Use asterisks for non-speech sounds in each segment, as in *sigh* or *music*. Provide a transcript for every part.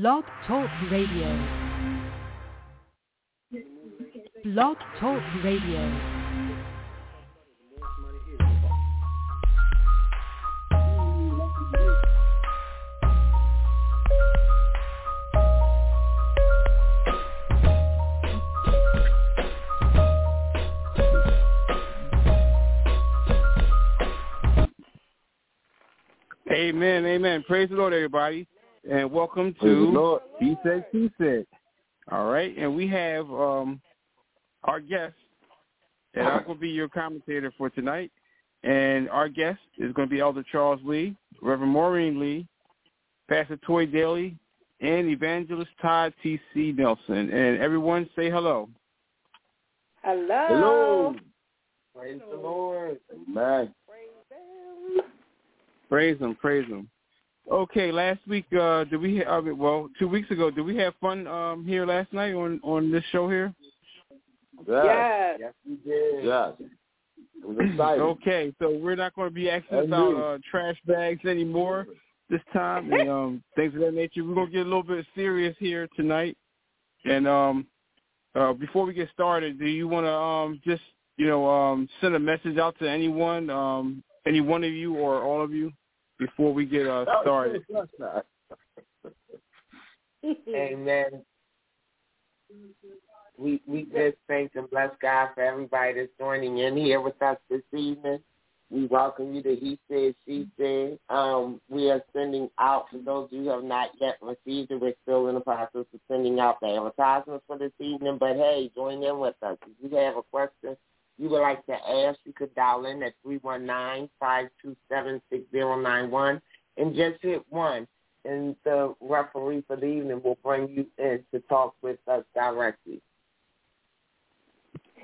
Blog Talk Radio. Blog Talk Radio. Amen, amen. Praise the Lord, everybody, and welcome to He Said, She Said. All right, and we have um, our guest, and I'm going to be your commentator for tonight. And our guest is going to be Elder Charles Lee, Reverend Maureen Lee, Pastor Toy Daly, and Evangelist Todd T.C. Nelson. And everyone say hello. Hello. Hello. Praise the Lord. Amen. Praise him, praise him. Okay, last week uh did we uh, well, 2 weeks ago did we have fun um here last night on on this show here? Yes. Yes. we did. Yes. It was exciting. Okay, so we're not going to be asking about uh, trash bags anymore this time and um *laughs* things of that nature. We're going to get a little bit serious here tonight. And um uh before we get started, do you want to um just, you know, um send a message out to anyone um any one of you or all of you before we get uh started? Amen. We we just thank and bless God for everybody that's joining in here with us this evening. We welcome you to He Said, She Said. Um, we are sending out, for those of you who have not yet received it, we're still in the process of sending out the advertisements for this evening. But hey, join in with us. If you have a question you would like to ask, you could dial in at 319-527-6091 and just hit one and the referee for the evening will bring you in to talk with us directly.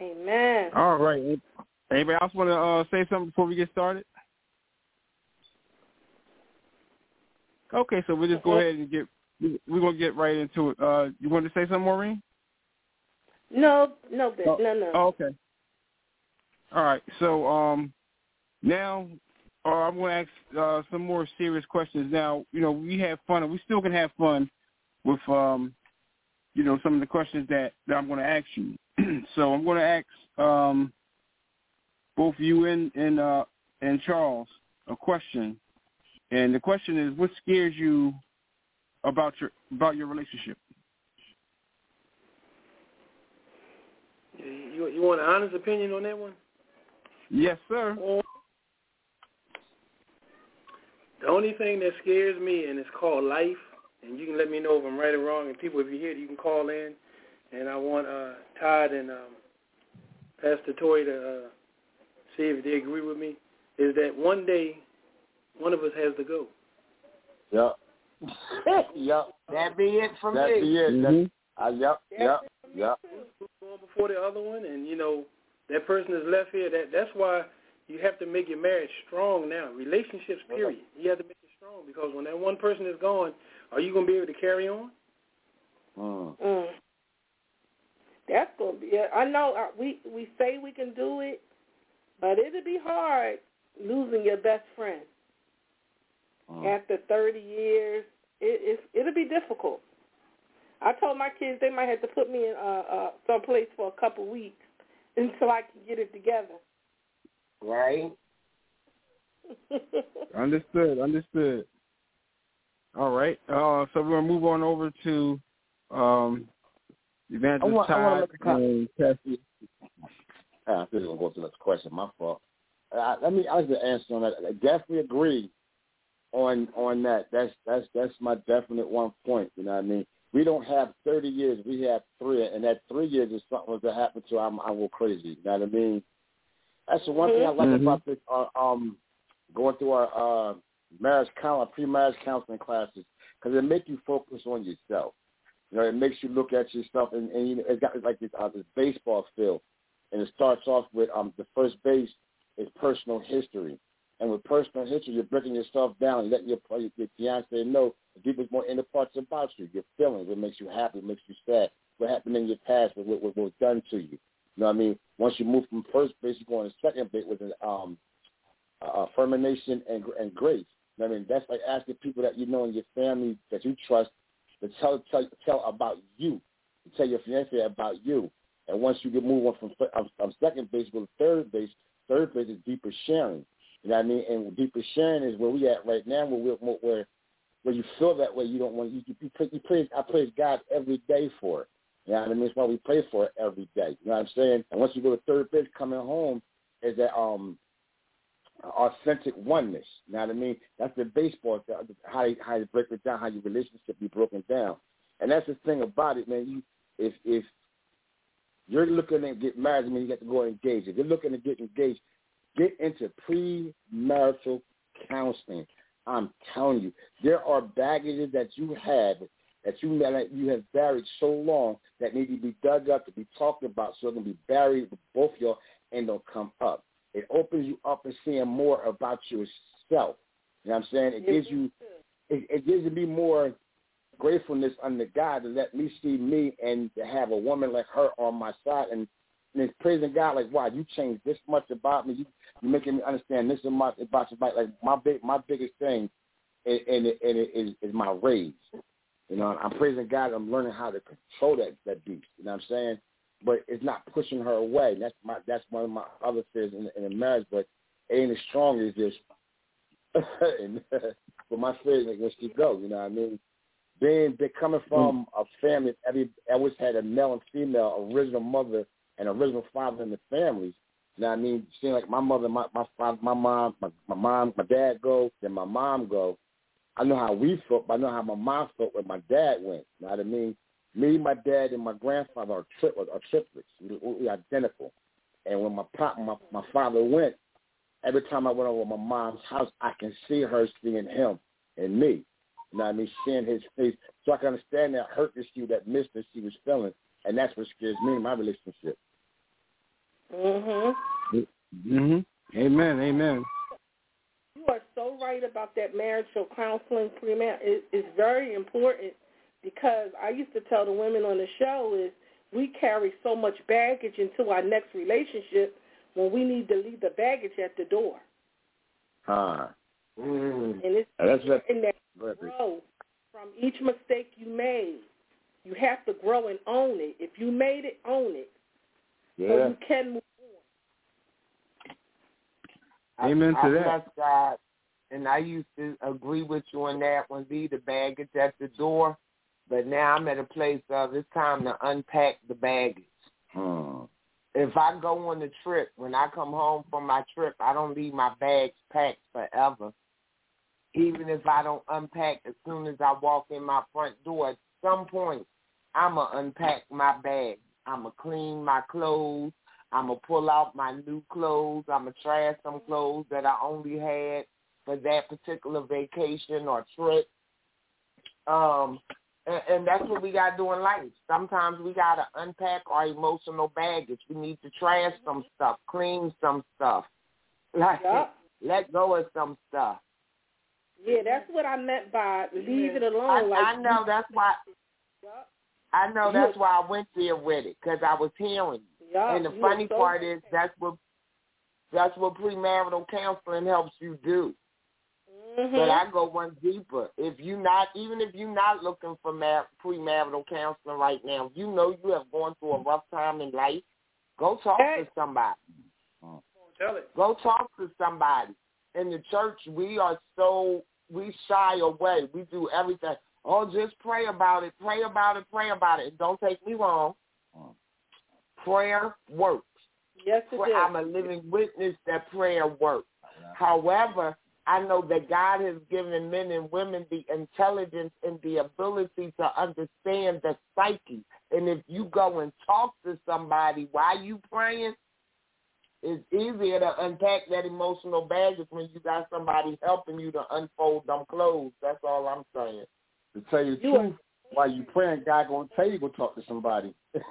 Amen. All right. Anybody else want to uh, say something before we get started? Okay, so we'll just go ahead and get we're gonna get right into it. Uh, you want to say something, Maureen? No, no, bitch. Oh, no, no. Oh, okay. All right. So um, now uh, I'm going to ask uh, some more serious questions. Now, you know, we have fun, and we still can have fun with um, you know, some of the questions that, that I'm going to ask you. *clears throat* so I'm going to ask um, both you and and uh, and Charles a question, and the question is, what scares you about your about your relationship? You you want an honest opinion on that one? Yes, sir. The only thing that scares me, and it's called life, and you can let me know if I'm right or wrong. And people, if you hear it, you can call in. And I want uh, Todd and um, Pastor Toy to uh, see if they agree with me. Is that one day one of us has to go? Yep. *laughs* yep. That be it from That me. be it. Mhm. That, uh, yep. Yep. Yep. Who's going before the other one? And you know that person is left here. That that's why you have to make your marriage strong now. Relationships, period. You have to make it strong because when that one person is gone, are you going to be able to carry on? Mm. Mm. That's gonna be. I know uh, we we say we can do it, but it'll be hard losing your best friend Mm. after 30 years. It, it's it'll be difficult. I told my kids they might have to put me in uh, uh, some place for a couple weeks until I can get it together. Right? *laughs* Understood. Understood. All right. Uh, so we're gonna move on over to um, Evangelist I want- I wanna Todd a and Pastor. Ah, I think we're gonna go to the next question. My fault. Uh, let me. I was gonna answer on that. I definitely agree on on that. That's that's that's my definite one point. You know what I mean? We don't have thirty years. We have three, and that three years is something that happened to. I'm I go crazy. You know what I mean? That's the one thing I like Mhm. about this. Uh, um, going through our uh, marriage counseling, pre-marriage counseling classes, because it makes you focus on yourself. You know, it makes you look at yourself, and, and you know, it's got like this, uh, this baseball field, and it starts off with um, the first base is personal history, and with personal history, you're breaking yourself down, and letting your your fiance know the deepest, more inner parts about you, your feelings, what makes you happy, what makes you sad, what happened in your past, what, what, what was done to you. You know what I mean? Once you move from first base, you go on to second base with an um, affirmation and, and grace. I mean, that's like asking people that you know in your family that you trust to tell tell tell about you, to tell your fiance about you. And once you get move on from um, um, second base go to third base, third base is deeper sharing. You know what I mean? And deeper sharing is where we at right now, where we where where you feel that way. You don't want you you, you praise I praise God every day for it. You know what I mean? That's why we pray for it every day. You know what I'm saying? And once you go to third base, coming home is that um authentic oneness. You know what I mean? That's the baseball how you, how you break it down, how your relationship be broken down. And that's the thing about it, man. You if if you're looking to get married, I mean you got to go engage. If you're looking to get engaged, get into premarital counseling. I'm telling you, there are baggages that you have that you that you have buried so long that need to be dug up to be talked about, so it can be buried with both of you and they'll come up. It opens you up and seeing more about yourself. You know what I'm saying? It gives you it, it gives me more gratefulness under God to let me see me and to have a woman like her on my side and, and it's praising God like, wow, you changed this much about me. You you're making me understand this much about your Like my big my biggest thing and, and, it, and it is, is my rage. You know, I'm praising God. I'm learning how to control that that beast. You know what I'm saying? But it's not pushing her away. That's my that's one of my other fears in, in a marriage. But it ain't as strong as this. *laughs* and, *laughs* but my fear is like, where she go? You know what I mean? Being they coming hmm. from a family, every always had a male and female, original mother and original father in the families. You know what I mean? Seeing like my mother, my my father, my mom, my, my mom, my dad go, then my mom go. I know how we felt, but I know how my mom felt when my dad went. You know what I mean? Me, my dad, and my grandfather are, tri- are triplets. We, we identical. And when my pop, my, my father went, every time I went over my mom's house, I can see her seeing him and me. You know what I mean? Seeing his face. So I can understand that hurt issue, that mistress she was feeling. And that's what scares me in my relationship. Mhm. Mhm. Amen. Amen. You are so right about that marital counseling pre-mar. It, it's very important because I used to tell the women on the show is we carry so much baggage into our next relationship when we need to leave the baggage at the door. Ah. Mm. And it's that's in that grow from each mistake you made. You have to grow and own it. If you made it, own it. Yeah. So you can move Amen I, to I that. God, and I used to agree with you on that one, be the baggage at the door. But now I'm at a place of it's time to unpack the baggage. Hmm. If I go on the trip, when I come home from my trip, I don't leave my bags packed forever. Even if I don't unpack as soon as I walk in my front door, at some point, I'm going to unpack my bag. I'm going to clean my clothes. I'm going to pull out my new clothes. I'm going to trash some clothes that I only had for that particular vacation or trip. Um, and, and that's what we got to do in life. Sometimes we got to unpack our emotional baggage. We need to trash some stuff, clean some stuff, *laughs* like Yep. let go of some stuff. Yeah, that's what I meant by leave it alone. I, like I know that's why. Yep. I know that's why I went there with it because I was hearing. you. Yep. And the You funny so part is that's what that's what premarital counseling helps you do. Mhm. But I go one deeper. If you not, even if you're not looking for mar- premarital counseling right now, you know you have gone through a rough time in life. Go talk Hey. to somebody. Tell it. Go talk to somebody. In the church, we are so we shy away. We do everything. Oh, just pray about it. Pray about it. Pray about it. Don't take me wrong. Prayer works. yes, it Pray- is. I'm a living witness that prayer works. However, I know that God has given men and women the intelligence and the ability to understand the psyche. And if you go and talk to somebody while you praying, it's easier to unpack that emotional baggage when you got somebody helping you to unfold them clothes. That's all I'm saying. To tell you the You are- truth, while you praying, God gonna tell you to go talk to somebody. *laughs*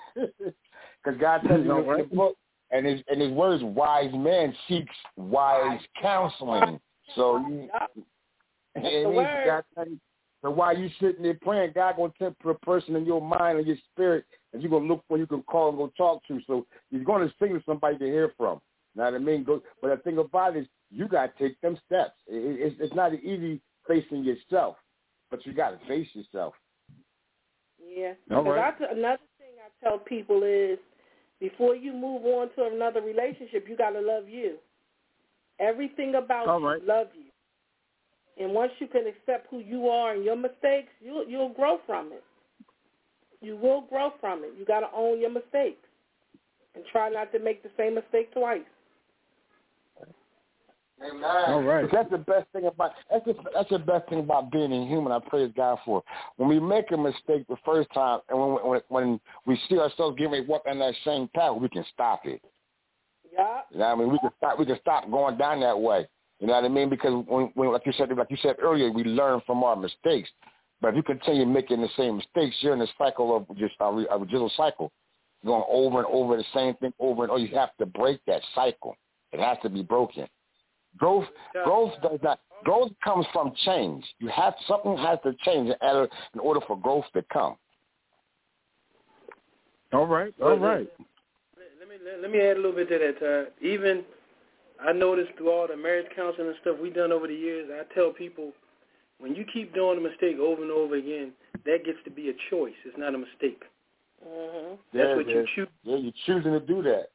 Because God tells you No, in the book, and his and his words, wise man seeks wise counseling. So you, Yep. and the he- word. God tell you- so while you sitting there praying, God gonna tell a person in your mind and your spirit that you're gonna look for, you can call and go talk to. So you're gonna signal somebody to hear from. Know what I mean? Go, but the thing about it is, you gotta take them steps. It, it's, it's not an easy facing yourself, but you gotta face yourself. All right. I, another thing I tell people is before you move on to another relationship, you got to love you. Everything about All you, right. love you. And once you can accept who you are and your mistakes, you'll you'll grow from it. You will grow from it. You got to own your mistakes and try not to make the same mistake twice. Amen. All right. That's the best thing about that's the, that's the best thing about being a human. I praise God for. When we make a mistake the first time, and when when, when we see ourselves getting ready to walk on that same path, we can stop it. Yeah. You know what I mean? We can stop. We can stop going down that way. You know what I mean? Because when, when like you said, like you said earlier, we learn from our mistakes. But if you continue making the same mistakes, you're in a cycle of just a, a residual cycle, going over and over the same thing over and over. You have to break that cycle. It has to be broken. Growth, growth does not. Growth comes from change. You have something has to change in order, in order for growth to come. All right. All right. Let me let, let me add a little bit to that. Uh, even I noticed through all the marriage counseling and stuff we've done over the years, I tell people when you keep doing a mistake over and over again, that gets to be a choice. It's not a mistake. Mhm. That's Yeah, what yeah. you choose. Yeah, you're choosing to do that.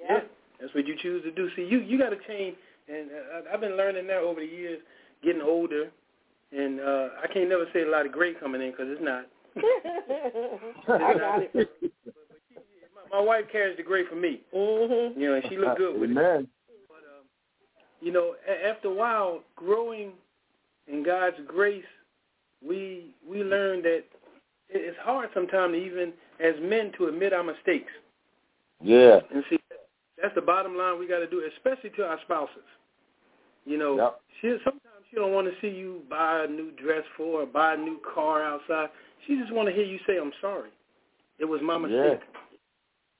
Yeah. That's what you choose to do. See, you you got to change, and uh, I- I've been learning that over the years, getting older, and uh, I can't never say a lot of great coming in because it's not. *laughs* I got it. My, my wife carries the great for me, Mhm. you know, and she look good with it. But um, you know, a- after a while, growing in God's grace, we we learn that it's hard sometimes, even as men, to admit our mistakes. Yeah. And see, that's the bottom line we got to do, especially to our spouses. You know, Yep. she sometimes she don't want to see you buy a new dress for her, buy a new car outside. She just want to hear you say, "I'm sorry. It was my mistake."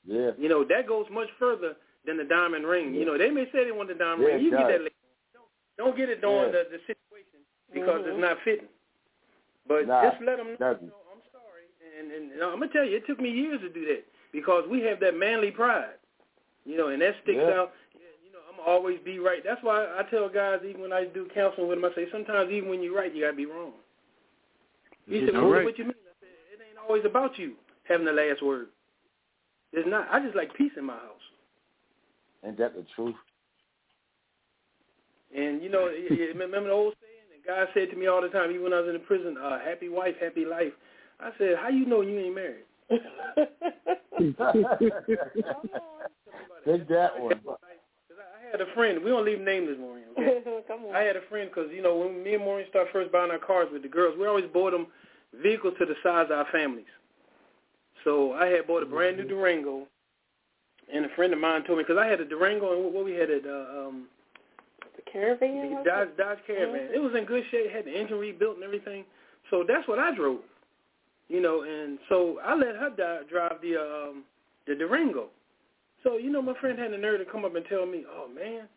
Yeah. yeah. You know, that goes much further than the diamond ring. You know, they may say they want the diamond Yeah, ring. You get that later. Don't, don't get it during Yeah. the, the situation because Mhm. it's not fitting. But Nah, just let them know, doesn't. you know, I'm sorry. And, and, and I'm to tell you, it took me years to do that because we have that manly pride. You know, and that sticks Yeah. out. Always be right. That's why I tell guys, even when I do counseling with them, I say, sometimes even when you're right, you got to be wrong. He said, well, right. what you mean? I said, it ain't always about you having the last word. It's not. I just like peace in my house. Ain't that the truth? And you know, remember the old saying that God said to me all the time, even when I was in the prison, uh, "Happy wife, happy life." I said, "How you know you ain't married?" *laughs* *laughs* Take that one. Cause I, I had a friend. We don't leave nameless, Maureen. Okay. *laughs* Come on. I had a friend because you know when me and Maureen started first buying our cars with the girls, we always bought them vehicles to the size of our families. So I had bought a brand new Durango, and a friend of mine told me because I had a Durango and what- we had at uh, um, the caravan. the Dodge. Dodge Caravan. It was in good shape, had the engine rebuilt and everything. So that's what I drove, you know. And so I let her drive the um, the Durango. So you know, my friend had the nerve to come up and tell me, "Oh man,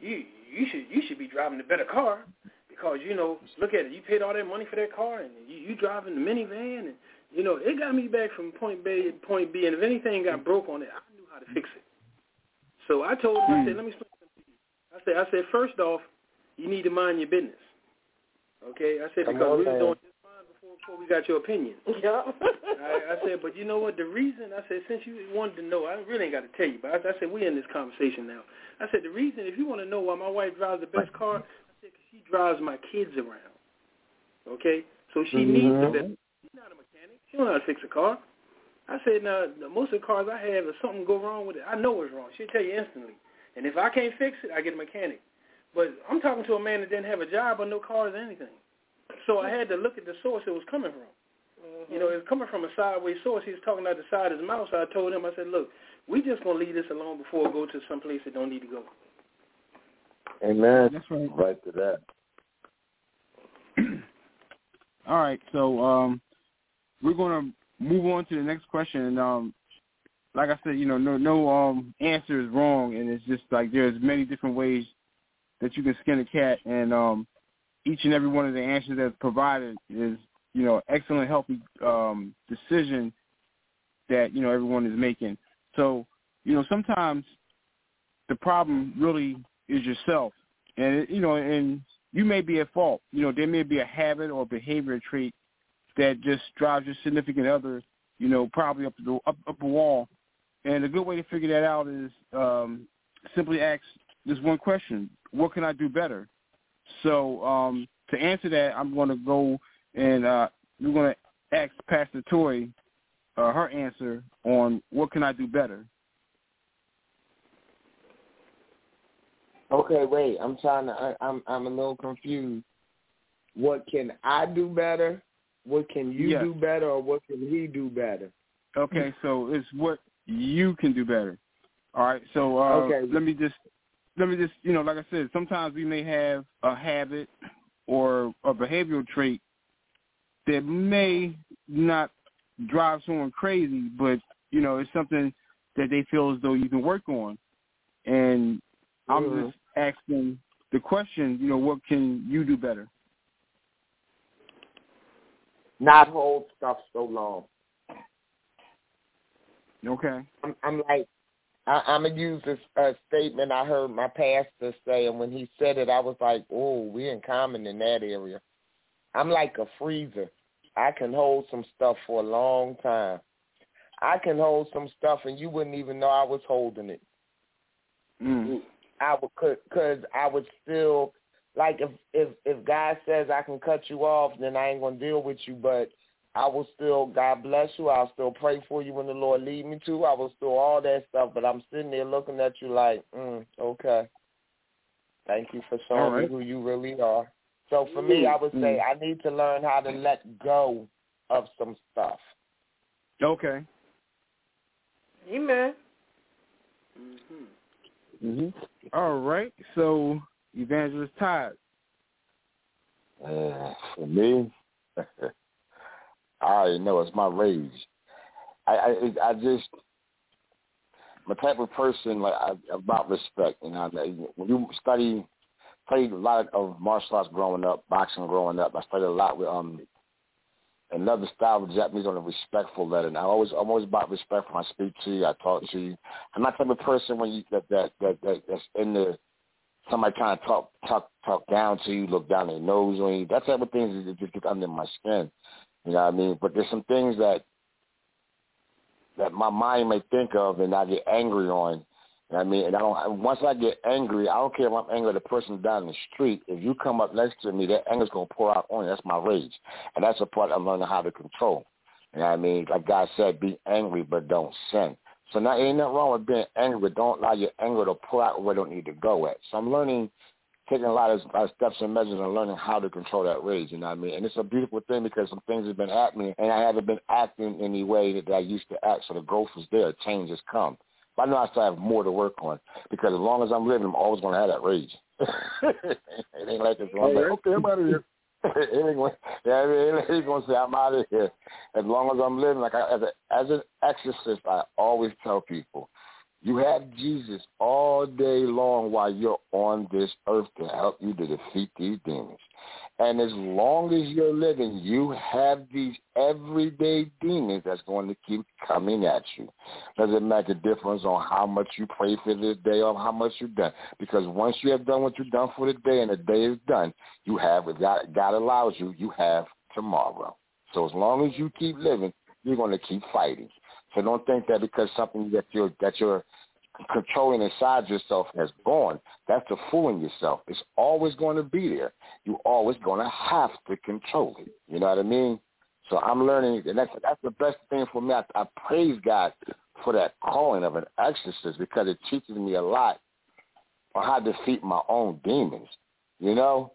you you should you should be driving the better car because you know, look at it. You paid all that money for that car, and you, you driving the minivan, and you know, it got me back from point B to point B. And if anything got broke on it, I knew how to fix it. So I told him, I said, hmm. let me explain something to you. I said, I said, first off, you need to mind your business. Okay, I said Come because on, we was doing fine before we got your opinion. *laughs* Yeah. I, I said, but you know what? The reason I said, since you wanted to know, I really ain't got to tell you. But I, I said, we're in this conversation now. I said, the reason, if you want to know why my wife drives the best car, I said, 'cause she drives my kids around. Okay, so she mm-hmm. needs the best. She's not a mechanic. She don't know how to fix a car. I said, now most of the cars I have, if something go wrong with it, I know it's wrong. She'll tell you instantly. And if I can't fix it, I get a mechanic. But I'm talking to a man that didn't have a job or no cars or anything. So I had to look at the source it was coming from. You know, it's coming from a sideways source. He was talking out the side of his mouth. So I told him, I said, look, we just going to leave this alone before it go to some place that don't need to go. Amen. That's right. Right to that. *clears throat* All right, so um, we're going to move on to the next question. And um, like I said, you know, no no um answer is wrong, and it's just like there's many different ways that you can skin a cat, and um, each and every one of the answers that's provided is you know excellent, healthy um, decision that you know everyone is making. So you know sometimes the problem really is yourself, and you know, and you may be at fault. You know, there may be a habit or behavior trait that just drives your significant other, you know, probably up the up up wall. And a good way to figure that out is um, simply ask this one question: What can I do better? So um, to answer that, I'm going to go and uh, we're going to ask Pastor Toy uh, her answer on what can I do better. Okay, wait. I'm trying to. I, I'm I'm a little confused. What can I do better? What can you Yes. do better, or what can he do better? Okay, so it's what you can do better. All right, so uh, Okay. let me just let me just you know, like I said, sometimes we may have a habit or a behavioral trait that may not drive someone crazy, but you know, it's something that they feel as though you can work on. And I'm Mhm. just asking the question, you know, what can you do better? Not hold stuff so long. Okay. I'm, I'm like, I, I'm gonna use this uh, statement I heard my pastor say, and when he said it, I was like, oh, we in common in that area. I'm like a freezer. I can hold some stuff for a long time. I can hold some stuff, and you wouldn't even know I was holding it. Mm. I would, cause, cause I would still like if if if God says I can cut you off, then I ain't gonna deal with you. But I will still, God bless you. I'll still pray for you when the Lord lead me to. I will still all that stuff. But I'm sitting there looking at you like, mm, okay. Thank you for showing All right. me who you really are. So for me, I would say Mm. I need to learn how to let go of some stuff. Okay. Amen. Mm-hmm. hmm All right. So Evangelist Todd. Uh, *sighs* for me, *laughs* I already know it's my rage. I I, I just I'm a type of person like I, about respect. You know, when you study, studied a lot of martial arts growing up, boxing growing up. I studied a lot with um another style of Japanese on a respectful letter. And I always I'm always about respect when I speak to you, I talk to you. I'm not type of person when you that that that, that that's in the somebody trying to talk talk talk down to you, look down their nose on you. That type of things that just get under my skin. You know what I mean? But there's some things that that my mind may think of and I get angry on. You know I mean? And I don't once I get angry, I don't care if I'm angry at the person down the street. If you come up next to me, that anger's gonna pour out on you. That's my rage. And that's the part I'm learning how to control. You know what I mean? Like God said, be angry but don't sin. So now ain't nothing wrong with being angry, but don't allow your anger to pull out where don't need to go at. So I'm learning taking a lot of, lot of steps and measures and learning how to control that rage, you know what I mean? And it's a beautiful thing because some things have been happening and I haven't been acting in the way that I used to act. So the growth is there. Change has come. But I know I still have more to work on because as long as I'm living, I'm always going to have that rage. *laughs* it ain't like to like, okay, I'm out of here. *laughs* going, yeah, going to say I'm out of here. As long as I'm living, like I, as, a, as an exorcist, I always tell people, you have Jesus all day long while you're on this earth to help you to defeat these demons. And as long as you're living, you have these everyday demons that's going to keep coming at you. Doesn't make a difference on how much you pray for the day or how much you've done. Because once you have done what you've done for the day and the day is done, you have, if God, God allows you, you have tomorrow. So as long as you keep living, you're going to keep fighting. So don't think that because something that you're that you're controlling inside yourself has gone, that's the fooling yourself. It's always going to be there. You're always going to have to control it. You know what I mean? So I'm learning, and that's that's the best thing for me. I, I praise God for that calling of an exorcist because it teaches me a lot on how to defeat my own demons. You know,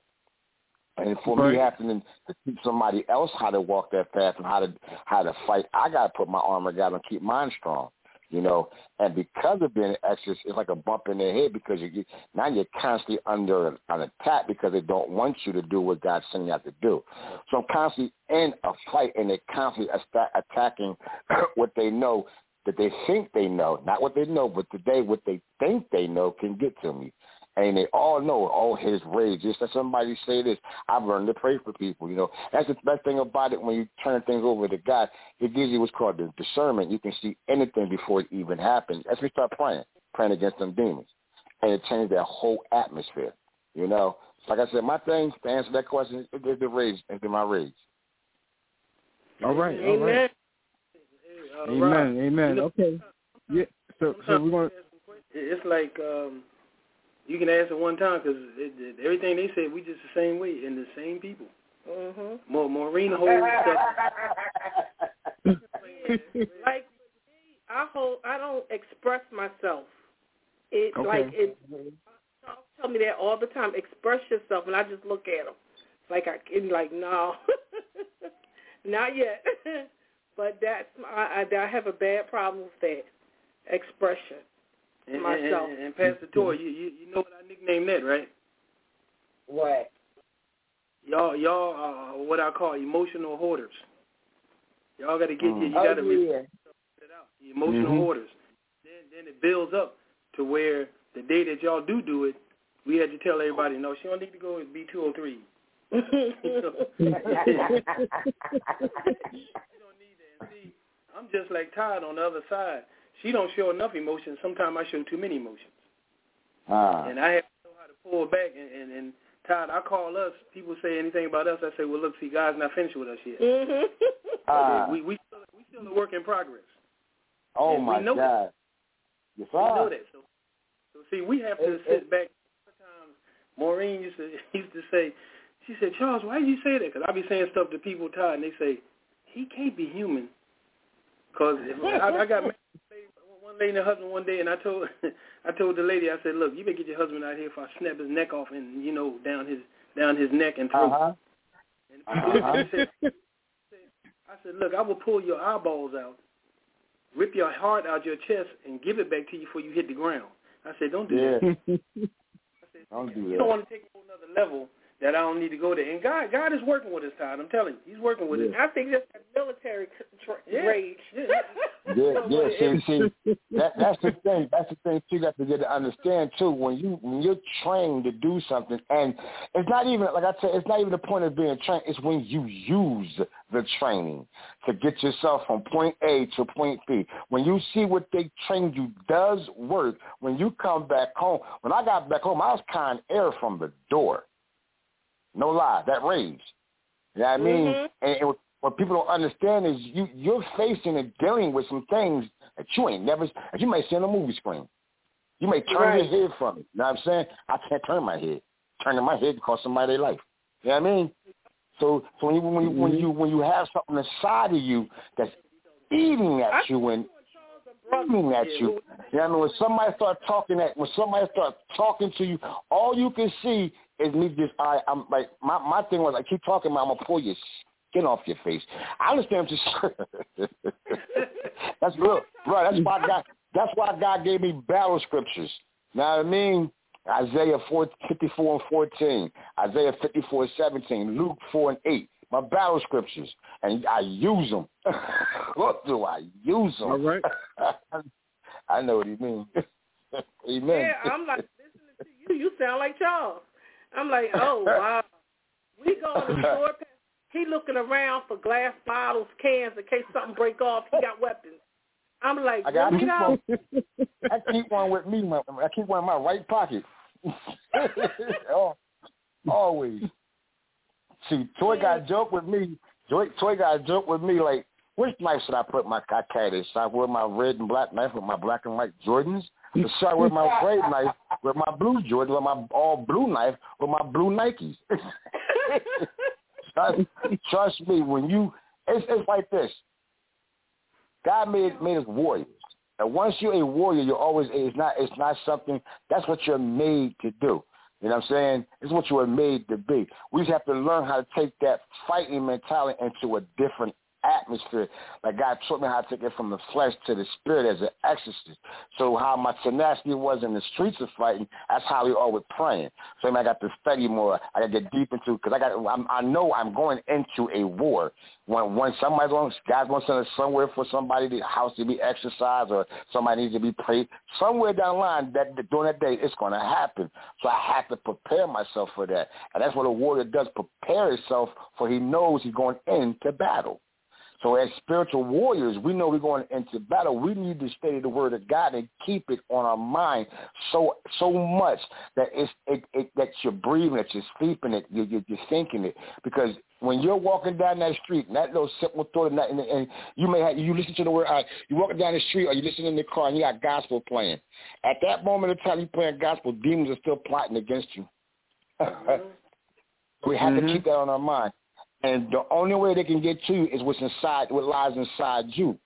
and for Right. me having to teach somebody else how to walk that path and how to how to fight, I gotta put my armor down and keep mine strong. You know, and because of being an exorcist, it's like a bump in the head because you now you're constantly under an, attack because they don't want you to do what God's sending you out to do. So I'm constantly in a fight, and they're constantly attacking *clears throat* what they know that they think they know, not what they know, but today what they think they know can get to me. And they all know, oh, his rage. Just let somebody say this. I've learned to pray for people. You know, that's the best thing about it. When you turn things over to God, it gives you what's called the discernment. You can see anything before it even happens. As we start praying, praying against them demons, and it changes that whole atmosphere. You know, like I said, my thing to answer that question is the rage, is my rage. All right. Amen. All right. Uh, Amen. Amen. okay. Yeah. So so we're going. to It's like um, you can ask it one time because it, it, everything they say, we just the same way and the same people. Mhm. More Maureen holds *laughs* stuff. Like I hold, I don't express myself. It Okay. like it. Charles tell me that all the time. Express yourself, and I just look at him like I can like no, *laughs* not yet. *laughs* but that's I, I I have a bad problem with that expression. And, Myself. and, and Pastor Tor, you, you you know what I nicknamed that, right? What? Y'all y'all are what I call emotional hoarders. Y'all got to get you. You Oh, got to yeah. it out. The emotional Mhm. hoarders. Then then it builds up to where the day that y'all do do it, we had to tell everybody, no, she don't need to go with B two hundred three. *laughs* *laughs* See, I'm just like Todd on the other side. She don't show enough emotion. Sometimes I show too many emotions, Ah. and I have to know how to pull back. And, and, and Todd, I call us. People say anything about us. I say, well, look, see, God's not finished with us yet. *laughs* mhm. Ah. we we still, we still a work in progress. Oh and we my know God. Yes, We know that. So, so see, we have to It- sit it- back. Sometimes Maureen used to *laughs* used to say, she said, Charles, why do you say that? Because I be saying stuff to people, Todd, and they say, he can't be human. Because I, I got married to one lady and her husband one day, and I told *laughs* I told the lady, I said, look, you better get your husband out here if I snap his neck off and you know down his down his neck and throat. Uh huh. And Uh-huh. said, I said, look, I will pull your eyeballs out, rip your heart out your chest, and give it back to you before you hit the ground. I said, don't do Yeah. that. I said, Don't do you that. don't want to take it to another level that I don't need to go there. And God, God is working with us, Todd. I'm telling you, He's working with us. I think that's that military tra- Yeah. rage. Yeah. *laughs* Yeah, yeah. See, see, that that's the thing. That's the thing too. You got to get to understand too. When you when you're trained to do something, and it's not even like I said, it's not even the point of being trained. It's when you use the training to get yourself from point A to point B. When you see what they trained you does work. When you come back home, when I got back home, I was kind air from the door. No lie, that rage. You know what I mean? Mhm. And, and what- what people don't understand is you you're facing and dealing with some things that you ain't never that you may see on a movie screen. You may turn Right. your head from it. You know what I'm saying? I can't turn my head. Turning my head cost somebody their life. You know what I mean? So so when you when you when you when you have something inside of you that's eating at you and eating at you. You know what I mean? When somebody start talking at when somebody start talking to you, all you can see is me just I I'm like my my thing was I keep talking about I'm gonna pull your skin off your face. I understand just *laughs* that's real bro, that's why God that's why God gave me battle scriptures. Now I mean? Isaiah 4, 54 and 14, Isaiah 54, 17, Luke 4 and 8, my battle scriptures, and I use them. *laughs* what do I use them? All right. *laughs* I know what he means. Amen. Yeah, I'm like listening to you. You sound like Charles. I'm like, *laughs* oh wow. We go in the *laughs* store. He looking around for glass bottles, cans in case something break off. He got weapons. I'm like, I got it out. I keep one with me. My, I keep one in my right pocket. *laughs* Always. See, Toy got a joke with me. Toy, Toy got a joke with me like, which knife should I put my this? Should I wear my red and black knife with my black and white Jordans? Or should I wear my gray knife with my blue Jordans, with my all blue knife with my blue Nikes? *laughs* trust, trust me, when you, it's, it's like this. God made made us warriors. And once you're a warrior, you're always it's not it's not something that's what you're made to do. You know what I'm saying? It's what you were made to be. We just have to learn how to take that fighting mentality into a different atmosphere. Like God taught me how to take it from the flesh to the spirit as an exorcist. So how my tenacity was in the streets of fighting, that's how we are with praying. So I, I got to study more. I got to get deep into because I got I'm, I know I'm going into a war. When when somebody's going, God's going to send us somewhere for somebody the house to be exorcised or somebody needs to be prayed. Somewhere down the line that during that day it's going to happen. So I have to prepare myself for that, and that's what a warrior does: prepare himself for he knows he's going into battle. So as spiritual warriors, we know we're going into battle. We need to study the word of God and keep it on our mind so so much that it's it, it that you're breathing, that you're sleeping it, you're, you're thinking it. Because when you're walking down that street, and that little simple thought, and, that, and, and you may have you listen to the word. Uh, you're walking down the street, or you're listening in the car, and you got gospel playing. At that moment of time, you playing gospel, demons are still plotting against you. *laughs* we have Mhm. to keep that on our mind. And the only way they can get to you is what's inside, what lies inside you.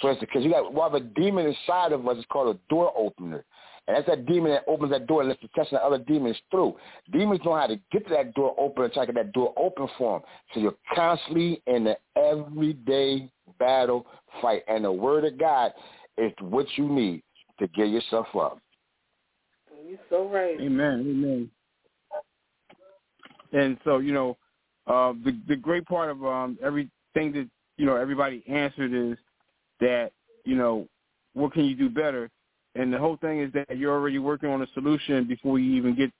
So it's because you got we have a demon inside of us. It's called a door opener, and that's that demon that opens that door and lets the test of other demons through. Demons know how to get to that door open and try to get that door open for them. So you're constantly in the everyday battle fight, and the word of God is what you need to get yourself up. You're so right. Amen. Amen. And so, you know, uh, the the great part of um, everything that you know everybody answered is that you know what can you do better, and the whole thing is that you're already working on a solution before you even get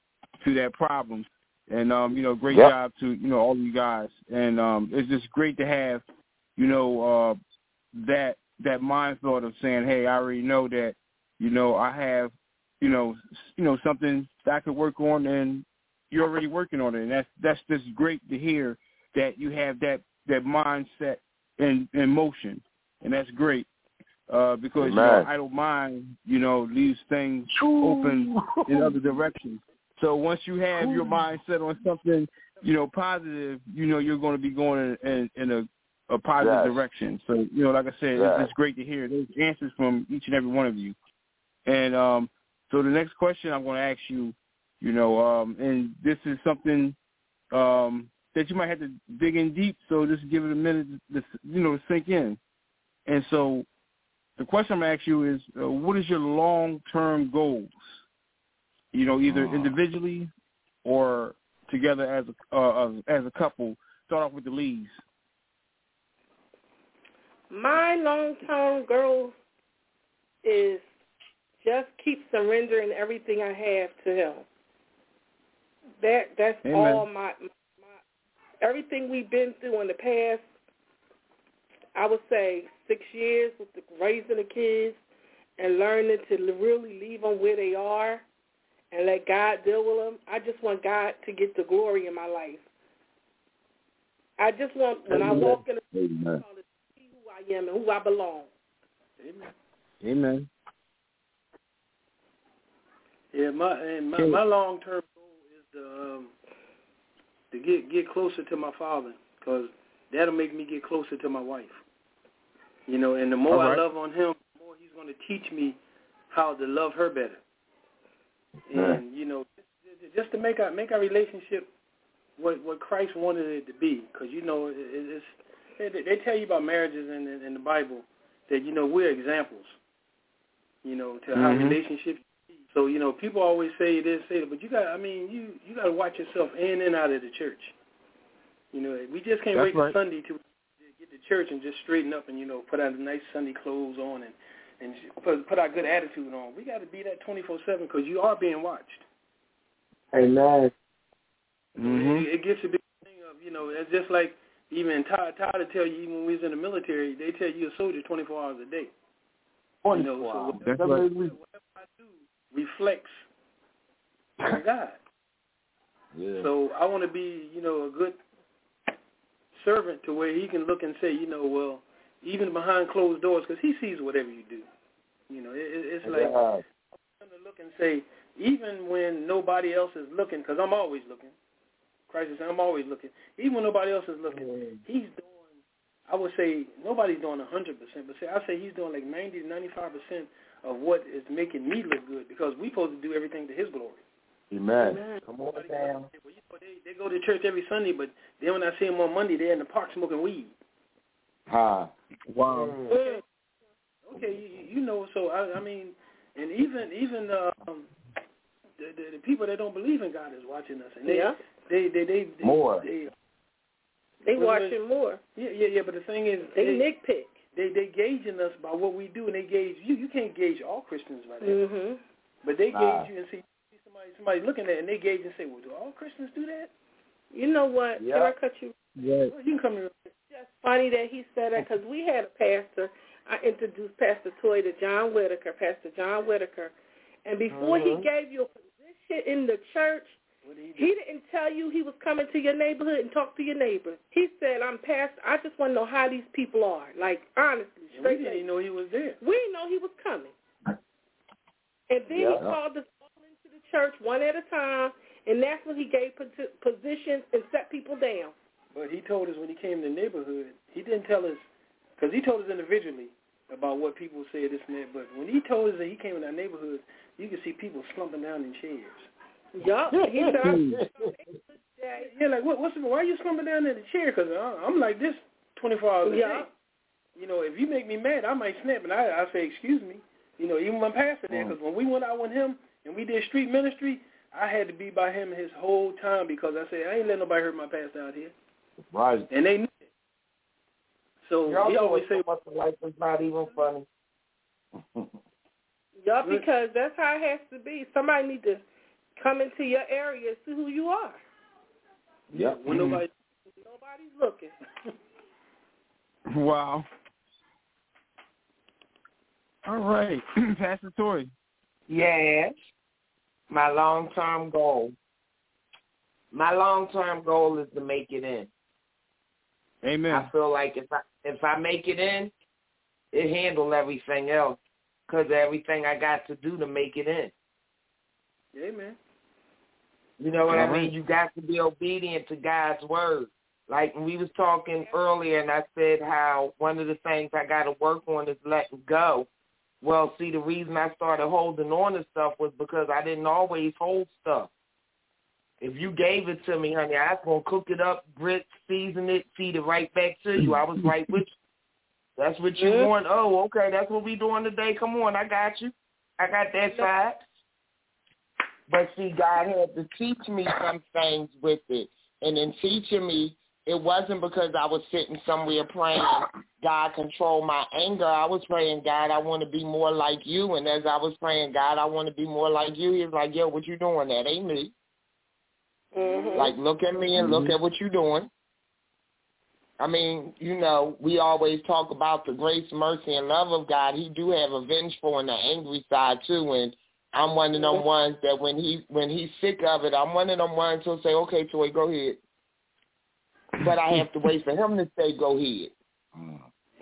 to that problem. And um, you know, great Yep. job to you know all of you guys, and um, it's just great to have you know uh, that that mind thought of saying, hey, I already know that you know I have you know s- you know something that I could work on, and you're already working on it, and that's that's just great to hear that you have that that mindset in in motion, and that's great uh, because you know idle mind you know leaves things open in other directions. So once you have your mind set on something you know positive, you know you're going to be going in, in, in a a positive Yes. direction. So you know, like I said, Yes. it's just great to hear those answers from each and every one of you. And um, so the next question I'm going to ask you, you know, um, and this is something um, that you might have to dig in deep. So just give it a minute, to, you know, to sink in. And so the question I'm going to ask you is, uh, what is your long-term goals? You know, either Oh. individually or together as a uh, as a couple. Start off with the Lees. My long-term goal is just keep surrendering everything I have to Him. That that's Amen. all my, my my everything we've been through in the past. I would say six years with the raising the kids and learning to really leave them where they are and let God deal with them. I just want God to get the glory in my life. I just want when I walk in the Amen. see who I am and who I belong. Amen. Amen. Yeah, my and my, my long term goal is to um, to get get closer to my father because that'll make me get closer to my wife. You know, and the more right. I love on him, the more he's going to teach me how to love her better. And you know, just- just to make our make our relationship what what Christ wanted it to be, because you know it, it's they, they tell you about marriages in, in in the Bible that you know we're examples. You know, to how Mhm. relationships so you know, people always say this, say that, but you got. I mean, you you got to watch yourself in and out of the church. You know, we just can't That's wait right. for Sunday to get to church and just straighten up and you know put our nice Sunday clothes on and and put put our good attitude on. We got to be that twenty four seven because you are being watched. Amen. Mhm. It, it gets a big thing of you know, it's just like even Todd Todd will tell you even when we was in the military, they tell you a soldier twenty four hours a day. You know, so whatever, That's right. whatever I do reflects on *laughs* God. Yeah. So I want to be, you know, a good servant to where he can look and say, you know, well, even behind closed doors, because he sees whatever you do. You know, it, it- it's like Yeah. to look and say, even when nobody else is looking, because I'm always looking. Christ is saying, I'm always looking. Even when nobody else is looking, he's doing. I would say nobody's doing hundred percent, but say I say he's doing like ninety to ninety-five percent of what is making me look good because we supposed to do everything to His glory. Amen. Come on Nobody down. well, you know, they, they go to church every Sunday, but then when I see them on Monday, they're in the park smoking weed. Ha. Wow. Okay, okay, you, you know. So I, I mean, and even even um, the, the the people that don't believe in God is watching us, and they Yeah. they they they, they More. They, They Well, watching more. yeah, yeah, yeah. But the thing is, They they nitpick. They they gauging us by what we do, and they gauge you. You can't gauge all Christians by that, Mhm. but they Nah. gauge you and see see somebody somebody looking at it, and they gauge and say, well, do all Christians do that? You know what? Can I cut you Right. You can come here. It's just funny that he said that because we had a pastor. I introduced Pastor Toy to John Whitaker, Pastor John Whitaker, and before Mhm. he gave you a position in the church, What did he he didn't tell you he was coming to your neighborhood and talk to your neighbors. He said, "I'm pastor. I just want to know how these people are. Like honestly, And we didn't even know he was there. We didn't know he was coming. And then Yeah. he called us all into the church one at a time, and that's when he gave positions and set people down. But he told us when he came to the neighborhood, he didn't tell us, because he told us individually about what people said, this and that. But when he told us that he came in our neighborhood, you could see people slumping down in chairs. Yup. He said, I'm Yeah, like, what, what's the, why are you slumping down in the chair? Because I'm like this 24 hours a Yeah. day. You know, if you make me mad, I might snap, and I, I say, excuse me. You know, even my pastor there, mm. because when we went out with him and we did street ministry, I had to be by him his whole time because I said, I ain't let nobody hurt my pastor out here. Right. And they knew it. So Y'all he always say, so the life is not even funny. *laughs* Yup, because that's how it has to be. Somebody need to come into your area and see who you are. Yep. when mm-hmm. nobody, Nobody's looking. *laughs* Wow. All right, *clears throat* Pastor Toy. Yes. My long term goal. My long term goal is to make it in. Amen. I feel like if I if I make it in, it handle everything else because everything I got to do to make it in. yeah, man. You know what I mean? You got to be obedient to God's word. Like we was talking earlier, and I said how one of the things I got to work on is letting go. Well, see, the reason I started holding on to stuff was because I didn't always hold stuff. If you gave it to me, honey, I was gonna cook it up, grit, season it, feed it right back to you. I was right with you. That's what you Yeah. want. Oh, okay, that's what we doing today. Come on, I got you. I got that side. But see, God had to teach me some things with it. And in teaching me, it wasn't because I was sitting somewhere praying, God control my anger. I was praying, God, I want to be more like you. And as I was praying, God, I want to be more like you, he was like, yo, what you doing? That ain't me. Mm-hmm. Like, look at me and look at what you're doing. I mean, you know, we always talk about the grace, mercy, and love of God. He do have a vengeful and an angry side too, and I'm one of them ones that when he when he's sick of it, I'm one of them ones who'll say, "Okay, Toy, go ahead," but I have to mm-hmm. wait for him to say, "Go ahead."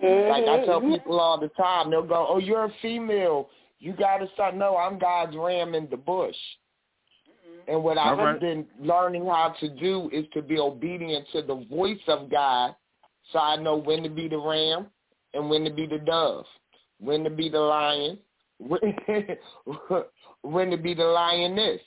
Like I tell mm-hmm. people all the time, they'll go, "Oh, you're a female. You got to start." No, I'm God's ram in the bush. Mm-hmm. And what I've All right. been learning how to do is to be obedient to the voice of God, so I know when to be the ram and when to be the dove, when to be the lion, *laughs* when, to be the lioness.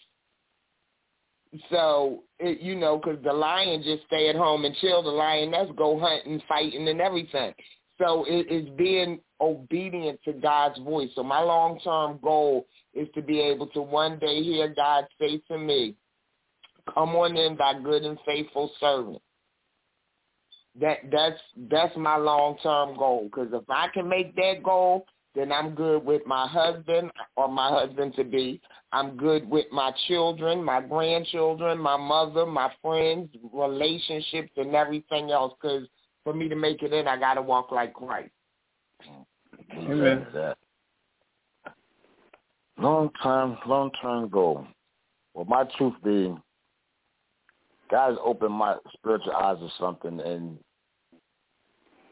So it, you know, because the lion just stay at home and chill. The lioness go hunting, fighting, and everything. So it is being obedient to God's voice. So my long term goal is to be able to one day hear God say to me, "Come on in, thy good and faithful servant." That that's that's my long term goal. Because if I can make that goal, then I'm good with my husband or my husband to be. I'm good with my children, my grandchildren, my mother, my friends, relationships, and everything else. Because for me to make it in, I got to walk like Christ. Amen. Long time, long time ago. Well, my truth being, God has opened my spiritual eyes to something, and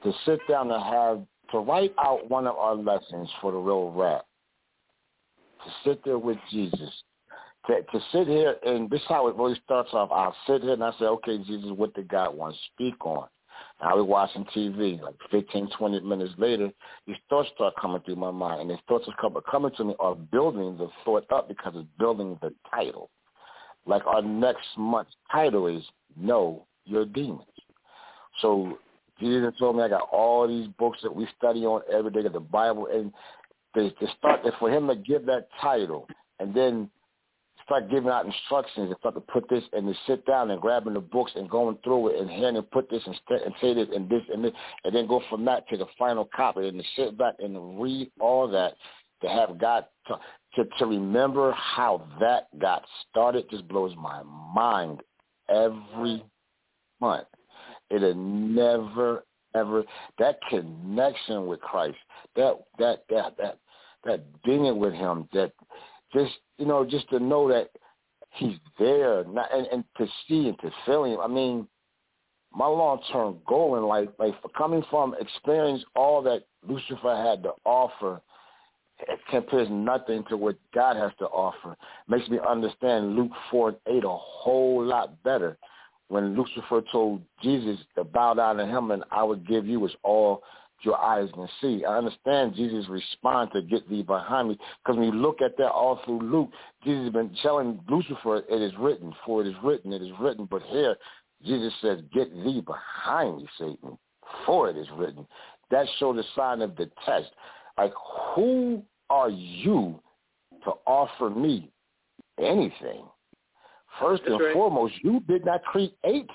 to sit down and have to write out one of our lessons for the real rap. To sit there with Jesus. To, to sit here, and this is how it really starts off. I'll sit here and I say, okay, Jesus, what did God want to speak on? And I'll be watching TV. Like 15, 20 minutes later, these thoughts start coming through my mind. And these thoughts are coming, coming to me are building the thought up because it's building the title. Like our next month's title is Know Your Demons. So Jesus told me I got all these books that we study on every day, got the Bible, and to, to start for him to give that title and then start giving out instructions and start to put this and to sit down and grabbing the books and going through it and hearing and put this and, st- and say this and this and this and then go from that to the final copy and to sit back and to read all that to have God to, to to remember how that got started just blows my mind every month. It'll never ever that connection with Christ, that that that that that being with Him, that just you know, just to know that He's there, not, and, and to see and to feel Him. I mean, my long term goal in life, like coming from experience all that Lucifer had to offer, it compares nothing to what God has to offer. Makes me understand Luke four and eight a whole lot better. When Lucifer told Jesus to bow down to him and I would give you as all your eyes can see. I understand Jesus' response to get thee behind me because when you look at that all through Luke, Jesus has been telling Lucifer, it is written, for it is written, it is written. But here Jesus says, get thee behind me, Satan, for it is written. That showed the sign of the test. Like, who are you to offer me anything? First That's and right. foremost, you did not create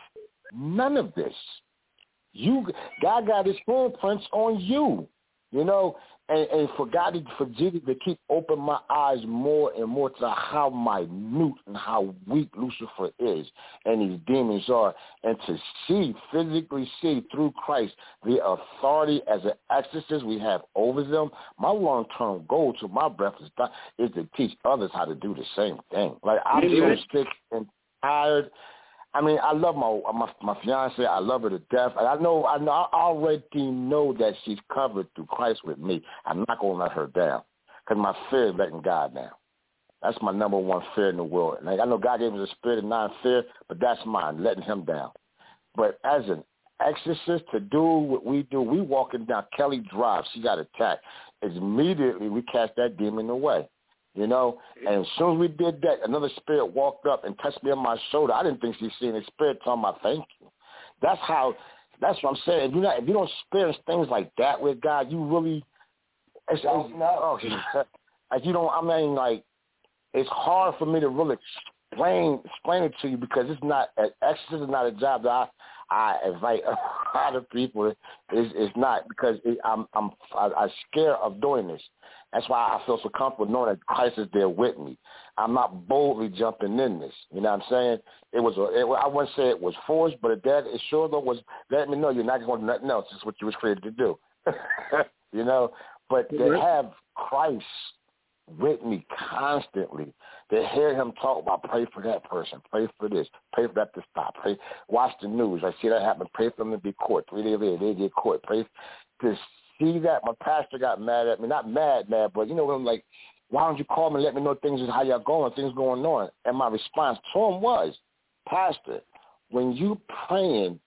none of this. You God got his fingerprints on you. You know, and, and for God to, for Jesus to keep open my eyes more and more to how minute and how weak Lucifer is and these demons are, and to see, physically see through Christ the authority as an exorcist we have over them. My long-term goal to my breath is, is to teach others how to do the same thing. Like I'm so sick and tired I mean, I love my my my fiance. I love her to death. And I know, I know, I already know that she's covered through Christ with me. I'm not gonna let her down because my fear is letting God down. That's my number one fear in the world. Like I know God gave us a spirit of non-fear, but that's mine, letting Him down. But as an exorcist to do what we do, we walking down Kelly Drive. She got attacked. Immediately we cast that demon away. You know, and as soon as we did that, another spirit walked up and touched me on my shoulder. I didn't think she'd seen a spirit telling my thank you. That's how. That's what I'm saying. If you not, if you don't experience things like that with God, you really, it's, it's not. oh, *laughs* like you don't. I mean, like it's hard for me to really explain explain it to you because it's not. Exorcism is not a job that I I invite *laughs* a lot of people. It's, it's not because it, I'm I'm I, I'm scared of doing this. That's why I feel so comfortable knowing that Christ is there with me. I'm not boldly jumping in this. You know what I'm saying? It was a, it, I wouldn't say it was forced, but it, that it sure though was letting me know you're not going to nothing else. It's what you was created to do. *laughs* you know, but to have Christ with me constantly. To hear him talk about pray for that person, pray for this, pray for that to stop, pray watch the news. I see that happen, pray for them to be caught. Three days later they get caught. Pray to see that my pastor got mad at me. Not mad, mad, but you know what I'm like, why don't you call me and let me know things is how y'all going, things going on? And my response to him was, Pastor, when you praying,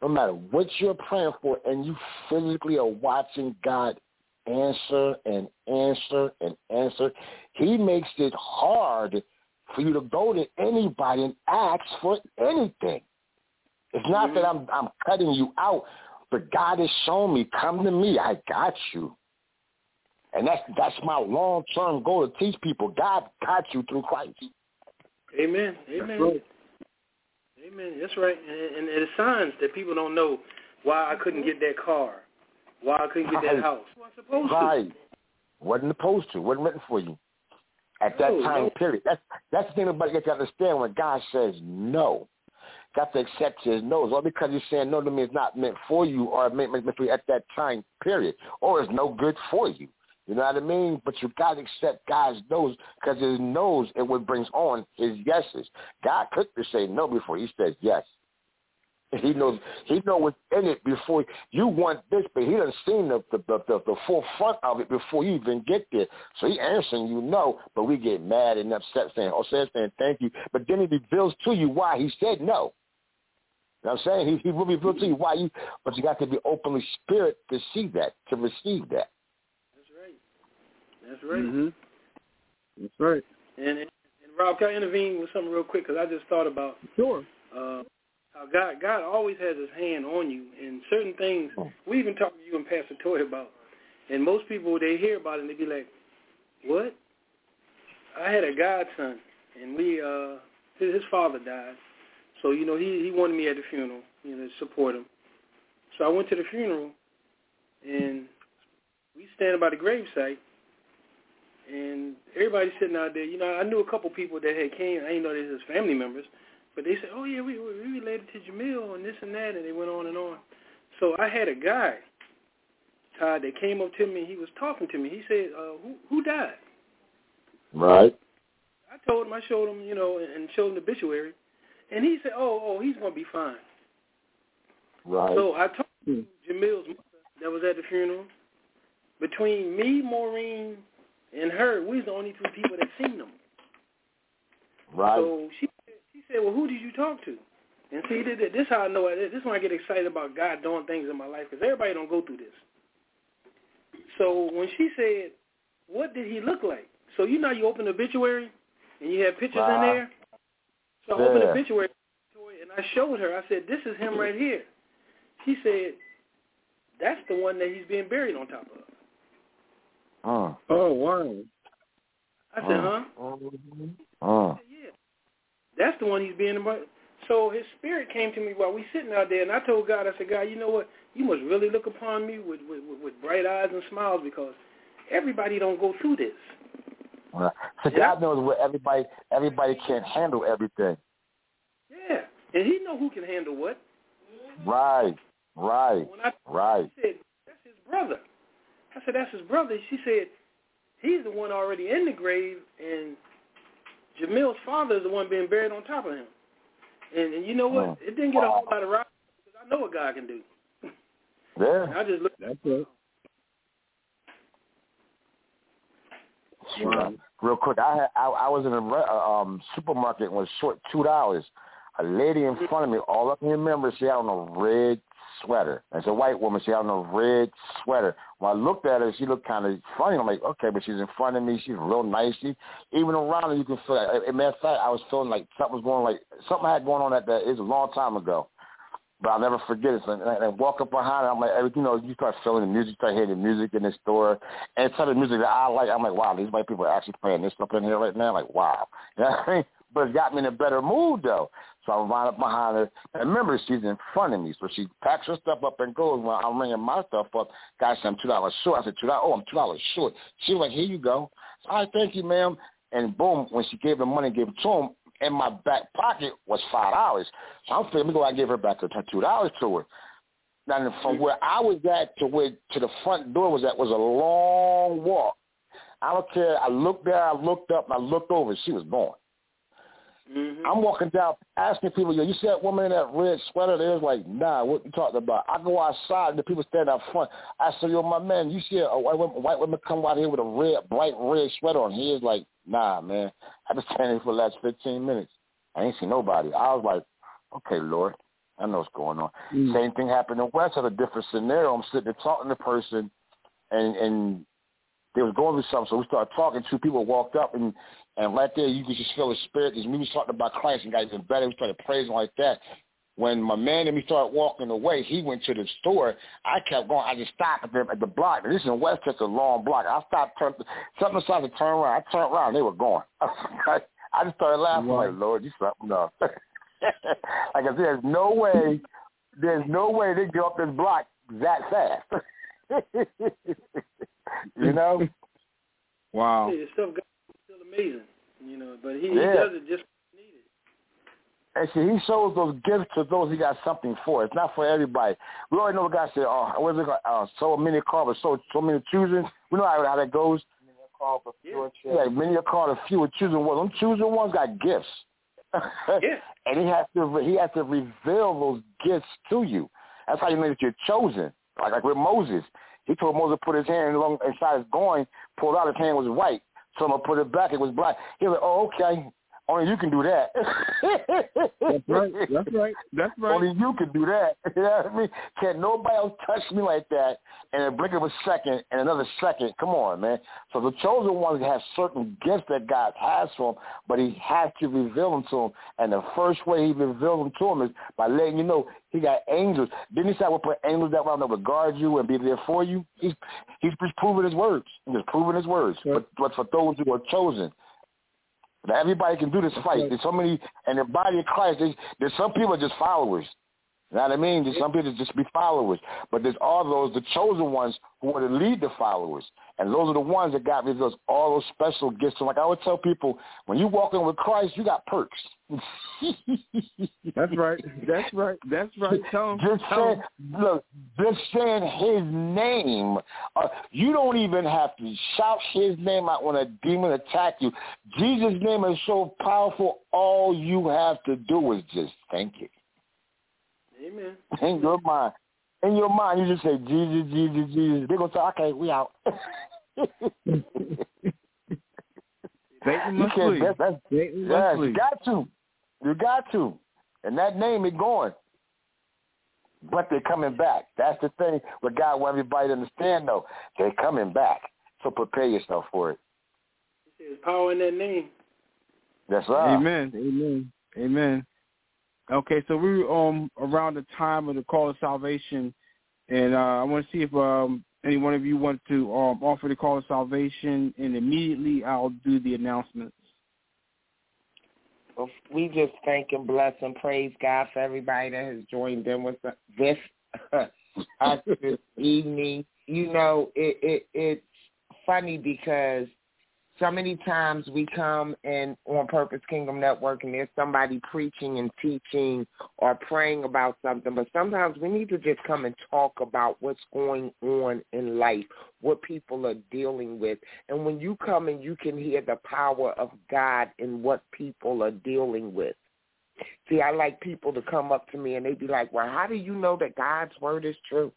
no matter what you're praying for, and you physically are watching God answer and answer and answer. He makes it hard for you to go to anybody and ask for anything. It's not mm-hmm. that I'm I'm cutting you out, but God has shown me, come to me, I got you. And that's that's my long term goal to teach people. God got you through Christ. Amen. Amen. Amen. That's right. And, and it's signs that people don't know why I couldn't get that car, why I couldn't get that house. Well, I'm supposed to. Right. Wasn't supposed to. Wasn't written for you. At that No, time no. period. That's that's the thing about you got to understand when God says no. Got to accept his no's. All because he's saying no to me is not meant for you or meant, meant for you at that time period. Or is no good for you. You know what I mean? But you got to accept God's no's because his no's it what brings on his yeses. God could just say no before he says yes. He knows he knows what's in it before you want this, but he doesn't seen the the, the the the forefront of it before you even get there. So he answering you no, but we get mad and upset saying, oh, saying saying thank you, but then he reveals to you why he said no. You know what I'm saying? He he will reveal to you why you, but you got to be openly spirit to see that, to receive that. That's right. That's right. Mhm. That's right. And, and and Rob, can I intervene with something real quick? Because I just thought about Sure. uh, how God God always has His hand on you, and certain things we even talked to you and Pastor Toy about. And most people they hear about it and they be like, "What?" I had a godson, and we uh, his, his father died, so you know he he wanted me at the funeral, you know, to support him. So I went to the funeral, and we standing by the gravesite, and everybody sitting out there. You know, I knew a couple people that had came. I didn't know they was his family members, But they said, oh yeah, we we related to Jamil and this and that, and they went on and on. So I had a guy, Todd, that came up to me. He was talking to me. He said, uh, who who died? Right. I told him, I showed him, you know, and showed him the obituary, and he said, oh, oh, he's gonna be fine. Right. So I told him Jamil's mother that was at the funeral. Between me, Maureen, and her, we was the only two people that seen them. Right. So she said, well, who did you talk to? And see, this this how I know it. This is when I get excited about God doing things in my life because everybody don't go through this. So when she said, what did he look like? So you know you open the obituary and you have pictures in there. So I opened the obituary and I showed her. I said, this is him right here. She said, that's the one that he's being buried on top of. Mm. Oh wow. I said, huh? Mm. Mm. Yeah. That's the one he's being about. So his spirit came to me while we sitting out there, and I told God, I said, God, you know what? You must really look upon me with with, with, bright eyes and smiles because everybody don't go through this. Right. So Yeah. God knows where everybody everybody can't handle everything. Yeah, and he know who can handle what. Right. Right. When I Right. said that's his brother, I said that's his brother. She said he's the one already in the grave, and Jamil's father is the one being buried on top of him. And, and you know what? Mm. It didn't get a whole lot of rock because I know what God can do. *laughs* And Yeah. I just looked. That's it. Wow. Real quick, I had I, I was in a re- uh, um supermarket and was short two dollars. A lady in front of me, all up in your members, she had on a red sweater. It's a white woman. She had on a red sweater. When I looked at her, she looked kind of funny. I'm like, okay, but she's in front of me. She's real nice. She, even around her, you can feel. Like, as matter of fact, I was feeling like something was going like something I had going on at that. It was a long time ago. But I'll never forget it. So, and I, I walk up behind her. I'm like, you know, you start feeling the music, start hearing the music in the store, and some of the music that I like. I'm like, wow, these white people are actually playing this stuff in here right now. Like, wow, *laughs* you know what I mean? But it got me in a better mood though. So I run up behind her, and remember, she's in front of me, so she packs her stuff up and goes. When I'm ringing my stuff up, guys, I'm two dollars short. I said, two dollars. Oh, I'm two dollars short. She was like, here you go. So, All right, thank you, ma'am. And boom, when she gave the money, gave it to him, in my back pocket was five dollars. So I'm thinking, let me go out and give her back her two dollars to her. Now from mm-hmm. where I was at to where to the front door was at was a long walk. I don't care. I looked there, I looked up, and I looked over. She was gone. Mm-hmm. I'm walking down, asking people, yo, you see that woman in that red sweater? They was like, nah, what you talking about? I go outside, and the people stand out front. I say, yo, my man, you see a white woman, white woman come out here with a red, bright red sweater on? He is like, nah, man. I've been standing here for the last 15 minutes. I ain't seen nobody. I was like, okay, Lord, I know what's going on. Mm. Same thing happened in West. Had a different scenario. I'm sitting there talking to the person, and and they was going through something. So we started talking. Two people walked up, and and right there you could just feel the spirit. Because we was talking about Christ and got even better. We started praising like that. When my man and me started walking away, he went to the store. I kept going. I just stopped at the, at the block. And this is in West Texas, a long block. I stopped, turned, something decided to turn around. I turned around. They were gone. *laughs* I just started laughing Wow. like, Lord, you something up. *laughs* like I said, there's no way, there's no way they get up this block that fast. *laughs* you know? Wow. Amazing, you know. But he, he does it just needed. And see, he shows those gifts to those he got something for. It's not for everybody. We already know the guy said, "Oh, what is it? called? Uh, so many called, but so so many choosing." We know how, how that goes. Call for Yeah. pure Yeah, many are called, a few are choosing ones. Them choosing ones got gifts. *laughs* Yeah. and he has to he has to reveal those gifts to you. That's how you know that you're chosen. Like like with Moses, he told Moses to put his hand along inside his groin, pulled out his hand was white. So I'm gonna put it back, it was black. He was like, oh okay, only you can do that. That's right. That's right. That's *laughs* right. Only you can do that. *laughs* You know what I mean? Can't nobody else touch me like that in a blink of a second and another second. Come on, man. So the chosen ones have certain gifts that God has for them, but he has to reveal them to them. And the first way he reveals them to them is by letting you know he got angels. Didn't he say I will put angels that will guard you and be there for you? He's he's proving his words. He's proving his words. But, but for those who are chosen, now, everybody can do this fight. There's so many, and the body of Christ, there's, there's some people are just followers. You know what I mean? There's some people just be followers, but there's all those the chosen ones who are to lead the followers, and those are the ones that got those all those special gifts. So like I would tell people, when you walk in with Christ, you got perks. *laughs* That's right. That's right. That's right. Tell him. Just tell saying, look, just saying his name. Uh, you don't even have to shout his name out when a demon attack you. Jesus' name is so powerful. All you have to do is just think it. Amen. In your mind. In your mind, you just say, Jesus, Jesus, Jesus. They're going to say, okay, we out. Satan must flee. that's, that's, Satan yeah, must you got to. You got to. And that name is going. But they're coming back. That's the thing what God want everybody to understand, though. They're coming back. So prepare yourself for it. There's power in that name. That's right. Amen. Amen. Amen. Okay, so we're um around the time of the call of salvation, and uh, I want to see if um any one of you want to um offer the call of salvation, and immediately I'll do the announcements. Well, we just thank and bless and praise God for everybody that has joined in with this *laughs* us this evening. You know, it, it it's funny because so many times we come in on Purpose Kingdom Network and there's somebody preaching and teaching or praying about something, but sometimes we need to just come and talk about what's going on in life, what people are dealing with. And when you come and you can hear the power of God in what people are dealing with. See, I like people to come up to me and they be like, well, how do you know that God's word is true?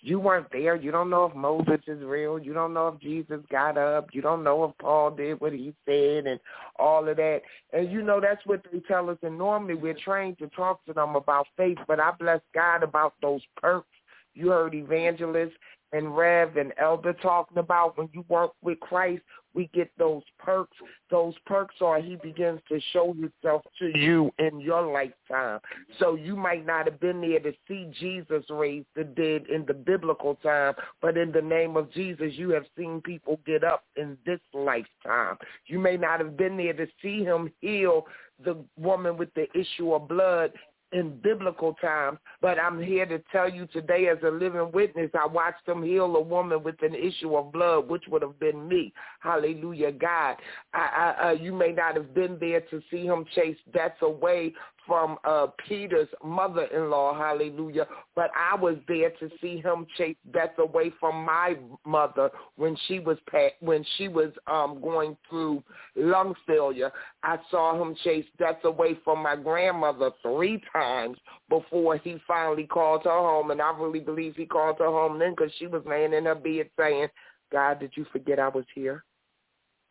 You weren't there. You don't know if Moses is real. You don't know if Jesus got up. You don't know if Paul did what he said and all of that. And you know that's what they tell us. And normally we're trained to talk to them about faith, but I bless God about those perks. You heard evangelists and Rev and Elder talking about when you work with Christ, we get those perks. Those perks are he begins to show himself to you in your lifetime. So you might not have been there to see Jesus raise the dead in the biblical time, but in the name of Jesus, you have seen people get up in this lifetime. You may not have been there to see him heal the woman with the issue of blood in biblical times, but I'm here to tell you today as a living witness, I watched him heal a woman with an issue of blood, which would have been me. Hallelujah, God. I, I, uh, you may not have been there to see him chase death away from uh, Peter's mother-in-law, hallelujah, but I was there to see him chase death away from my mother when she was when she was um, going through lung failure. I saw him chase death away from my grandmother three times before he finally called her home, and I really believe he called her home then because she was laying in her bed saying, God, did you forget I was here?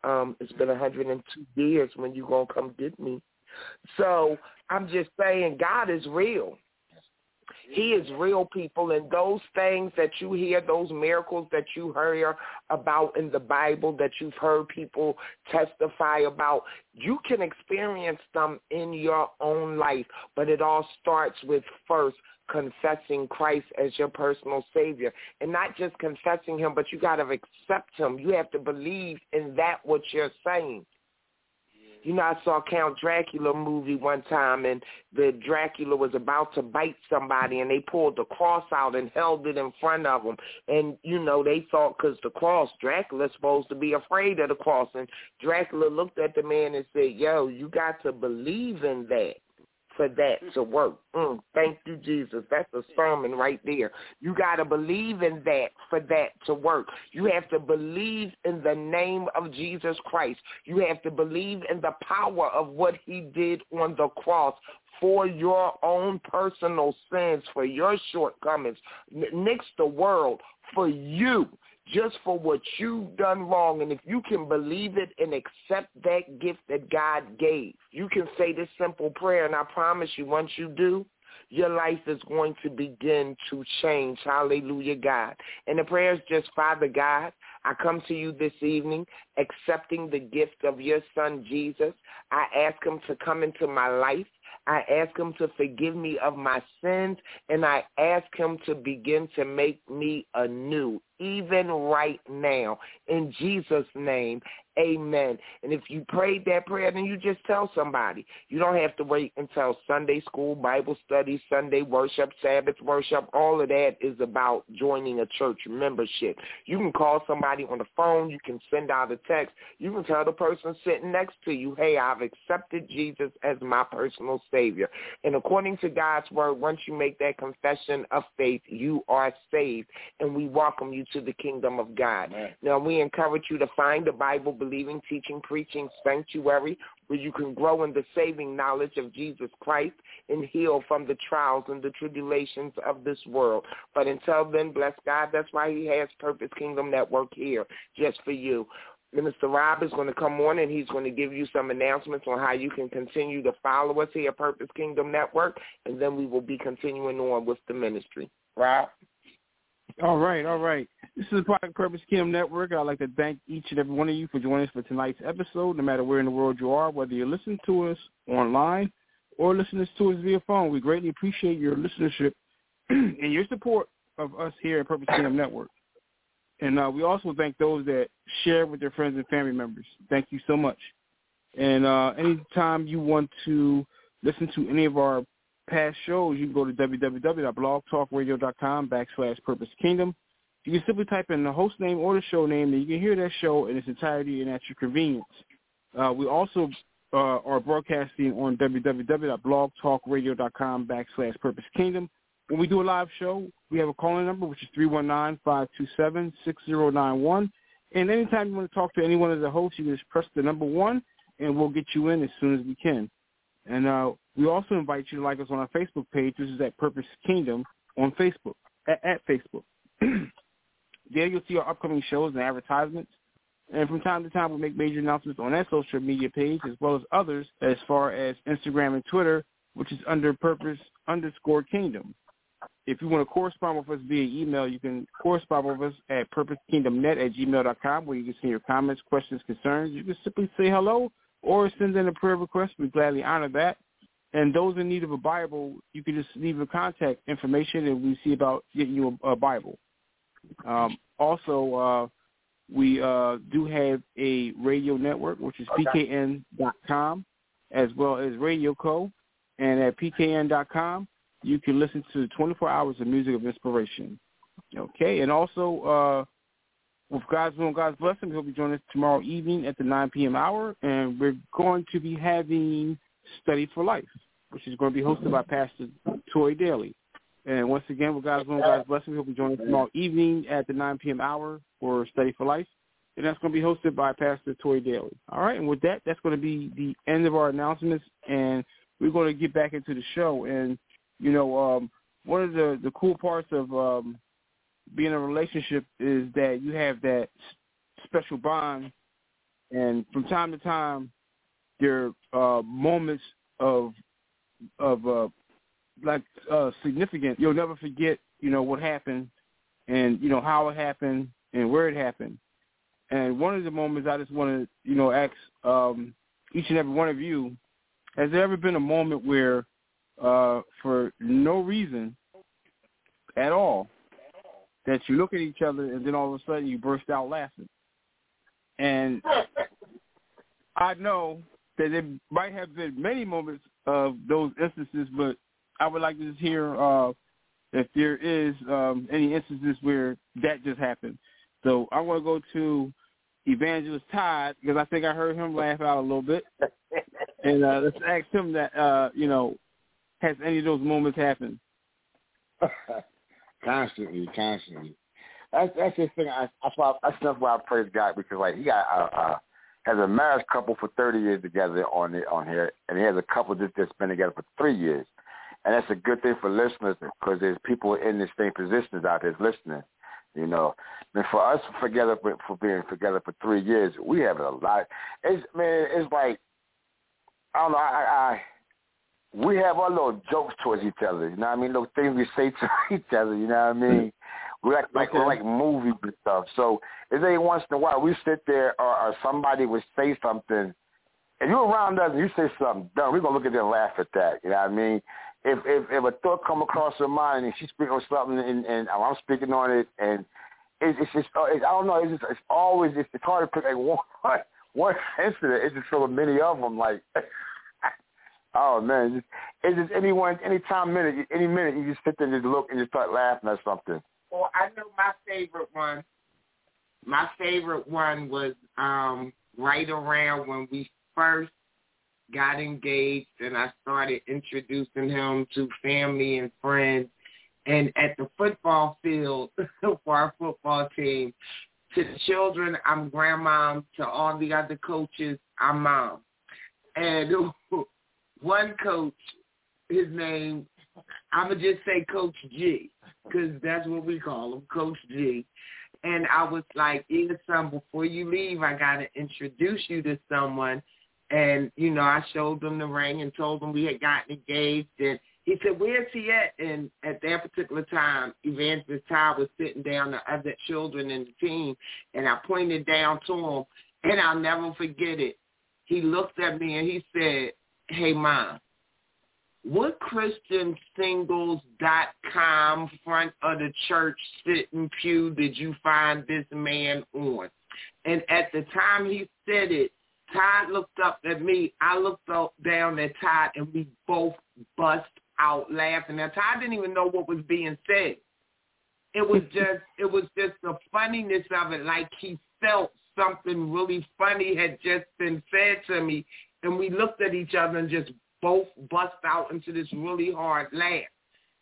Um, it's been 102 years when you going to come get me. So I'm just saying God is real. He is real people and those things that you hear, those miracles that you hear about in the Bible that you've heard people testify about, you can experience them in your own life. But it all starts with first confessing Christ as your personal savior and not just confessing him, but you got to accept him. You have to believe in that what you're saying. You know, I saw Count Dracula movie one time, and the Dracula was about to bite somebody, and they pulled the cross out and held it in front of him. And you know, they thought because the cross, Dracula's supposed to be afraid of the cross, and Dracula looked at the man and said, "Yo, you got to believe in that." For that to work. Mm, thank you, Jesus. That's a sermon right there. You got to believe in that for that to work. You have to believe in the name of Jesus Christ. You have to believe in the power of what he did on the cross for your own personal sins, for your shortcomings, nix the world, for you just for what you've done wrong. And if you can believe it and accept that gift that God gave, you can say this simple prayer. And I promise you, once you do, your life is going to begin to change. Hallelujah, God. And the prayer is just, Father God, I come to you this evening accepting the gift of your son, Jesus. I ask him to come into my life I ask him to forgive me of my sins, and I ask him to begin to make me anew, even right now. In Jesus' name, Amen. And if you prayed that prayer, then you just tell somebody. You don't have to wait until Sunday school, Bible study, Sunday worship, Sabbath worship. All of that is about joining a church membership. You can call somebody on the phone. You can send out a text. You can tell the person sitting next to you, hey, I've accepted Jesus as my personal Savior. And according to God's word, once you make that confession of faith, you are saved. And we welcome you to the kingdom of God. Now, we encourage you to find the Bible believing, teaching, preaching sanctuary where you can grow in the saving knowledge of Jesus Christ and heal from the trials and the tribulations of this world. But until then, bless God. That's why he has Purpose Kingdom Network here just for you. Minister Rob is going to come on and he's going to give you some announcements on how you can continue to follow us here at Purpose Kingdom Network, and then we will be continuing on with the ministry. Rob? All right, all right. This is Product Purpose Kingdom Network. I'd like to thank each and every one of you for joining us for tonight's episode, no matter where in the world you are, whether you're listening to us online or listening to us via phone. We greatly appreciate your listenership *clears throat* and your support of us here at Purpose Kingdom Network. And uh, we also thank those that share with their friends and family members. Thank you so much. And uh, anytime you want to listen to any of our past shows, you can go to www.blogtalkradio.com backslash Purpose Kingdom. You can simply type in the host name or the show name, and you can hear that show in its entirety and at your convenience. Uh, we also uh, are broadcasting on www.blogtalkradio.com backslash Purpose Kingdom. When we do a live show, we have a calling number, which is 319-527-6091. And anytime you want to talk to any one of the hosts, you just press the number one, and we'll get you in as soon as we can. And uh, we also invite you to like us on our Facebook page. This is at Purpose Kingdom on Facebook, at, at Facebook. *clears throat* there you'll see our upcoming shows and advertisements. And from time to time, we make major announcements on that social media page as well as others as far as Instagram and Twitter, which is under Purpose underscore Kingdom. If you want to correspond with us via email, you can correspond with us at purposekingdomnet at gmail.com where you can send your comments, questions, concerns. You can simply say hello or send in a prayer request. We gladly honor that. And those in need of a Bible, you can just leave your contact information, and we see about getting you a, a Bible. Um, also, uh, we uh, do have a radio network, which is pkn.com, as well as Radio Co. And at pkn.com, you can listen to 24 hours of music of inspiration. Okay, and also uh, with God's will and God's blessing, he'll be joining us tomorrow evening at the 9 p.m. hour, and we're going to be having Study for Life, which is going to be hosted by Pastor Toy Daly. And once again, with God's will and God's blessing, he'll be joining us tomorrow evening at the 9 p.m. hour for Study for Life. And that's going to be hosted by Pastor Toy Daly. All right, and with that, that's going to be the end of our announcements, and we're going to get back into the show. And, you know, um, one of the, the cool parts of um, being in a relationship is that you have that special bond, and from time to time, there are uh, moments of of uh, like uh, significant. You'll never forget, you know, what happened, and you know how it happened and where it happened. And one of the moments I just want to, you know, ask um, each and every one of you: Has there ever been a moment where, uh, for no reason at all, that you look at each other and then all of a sudden you burst out laughing. And *laughs* I know that there might have been many moments of those instances, but I would like to just hear uh, if there is um, any instances where that just happened. So I want to go to Evangelist Todd because I think I heard him laugh out a little bit, and uh, let's ask him that uh, you know has any of those moments happened? *laughs* constantly, constantly. That's that's the thing. I, that's why that's why I praise God because like he got uh, uh has a marriage couple for thirty years together on the, on here, and he has a couple that that's been together for three years, and that's a good thing for listeners because there's people in the same positions out there listening. You know, and for us together for, for being together for three years, we have a lot. It's man, it's like I don't know. I, I we have our little jokes towards each other. You know what I mean? Little things we say *laughs* to each other. You know what I mm. mean? We like like okay. like movies and stuff. So it's every once in a while we sit there or, or somebody would say something, if you're around us and you say something dumb, we're gonna look at it and laugh at that. You know what I mean? If if if a thought come across her mind and she's speaking on something and, and I'm speaking on it and it's it's just uh, it's, I don't know it's just it's always it's, it's hard to pick like *laughs* one one incident. It's just so many of them. Like *laughs* oh man, it's just anyone anytime minute any minute you just sit there and just look and just start laughing at something. Well, I know my favorite one. My favorite one was um right around when we first got engaged and I started introducing him to family and friends. And at the football field *laughs* for our football team, to the children, I'm grandma. To all the other coaches, I'm mom. And *laughs* one coach, his name, I'm going to just say Coach G, because that's what we call him, Coach G. And I was like, yeah, son, before you leave, I got to introduce you to someone and, you know, I showed them the ring and told them we had gotten engaged. And he said, where's he at? And at that particular time, Evangelist Ty was sitting down the other children in the team. And I pointed down to him. And I'll never forget it. He looked at me and he said, hey, Mom, what ChristianSingles.com front of the church sitting pew did you find this man on? And at the time he said it, Todd looked up at me. I looked up down at Todd, and we both bust out laughing. Now Todd didn't even know what was being said. It was *laughs* just, it was just the funniness of it. Like he felt something really funny had just been said to me, and we looked at each other and just both bust out into this really hard laugh,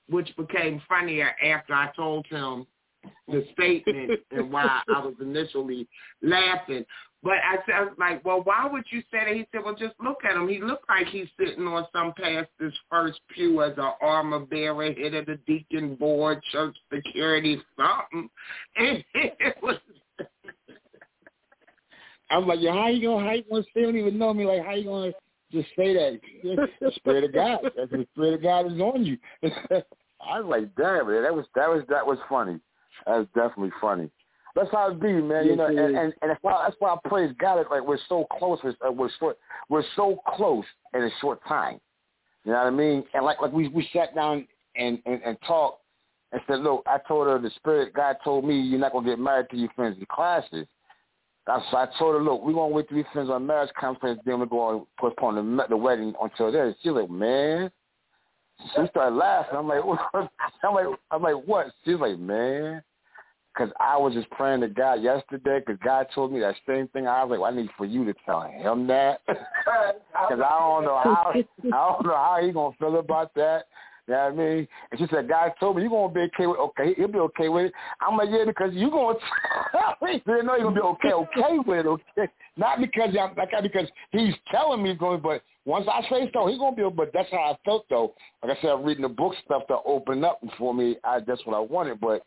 which became funnier after I told him the statement and why I was initially laughing. But I said, like, well, why would you say that? He said, well, just look at him. He looked like he's sitting on some pastor's first pew as an armor bearer, head of the deacon board, church security, something. And it was. I'm like, yeah, how you gonna? How you gonna? They don't even know me. Like, how you gonna just say that? The spirit of God. *laughs* That's the spirit of God is on you. *laughs* I was like, damn, man, that was that was that was funny. That was definitely funny. That's how it be, man. You know, and, and and that's why that's why I praise God. It's like we're so close. We're, uh, we're short. We're so close in a short time. You know what I mean? And like like we we sat down and and, and talked and said, look, I told her the spirit God told me you're not gonna get married till you finish the classes. That's so I told her, look, we're gonna wait till we finish our marriage conference, then we're gonna postpone the the wedding until then. She's like, man. She started laughing. I'm like, what? *laughs* I'm like, I'm like, what? She's like, man because I was just praying to God yesterday because God told me that same thing. I was like, well, I need for you to tell him that *laughs* because I don't know how I don't know how he gonna feel about that. You know what I mean? And she said, God told me you're gonna be okay with okay, he'll be okay with it. I'm like, yeah, because you gonna. *laughs* You know you're gonna be okay, okay with it, okay. Not because I'm like because he's telling me he's going, but once I say so, he's gonna be. But that's how I felt though. Like I said, I'm reading the book stuff to open up for me. I that's what I wanted, but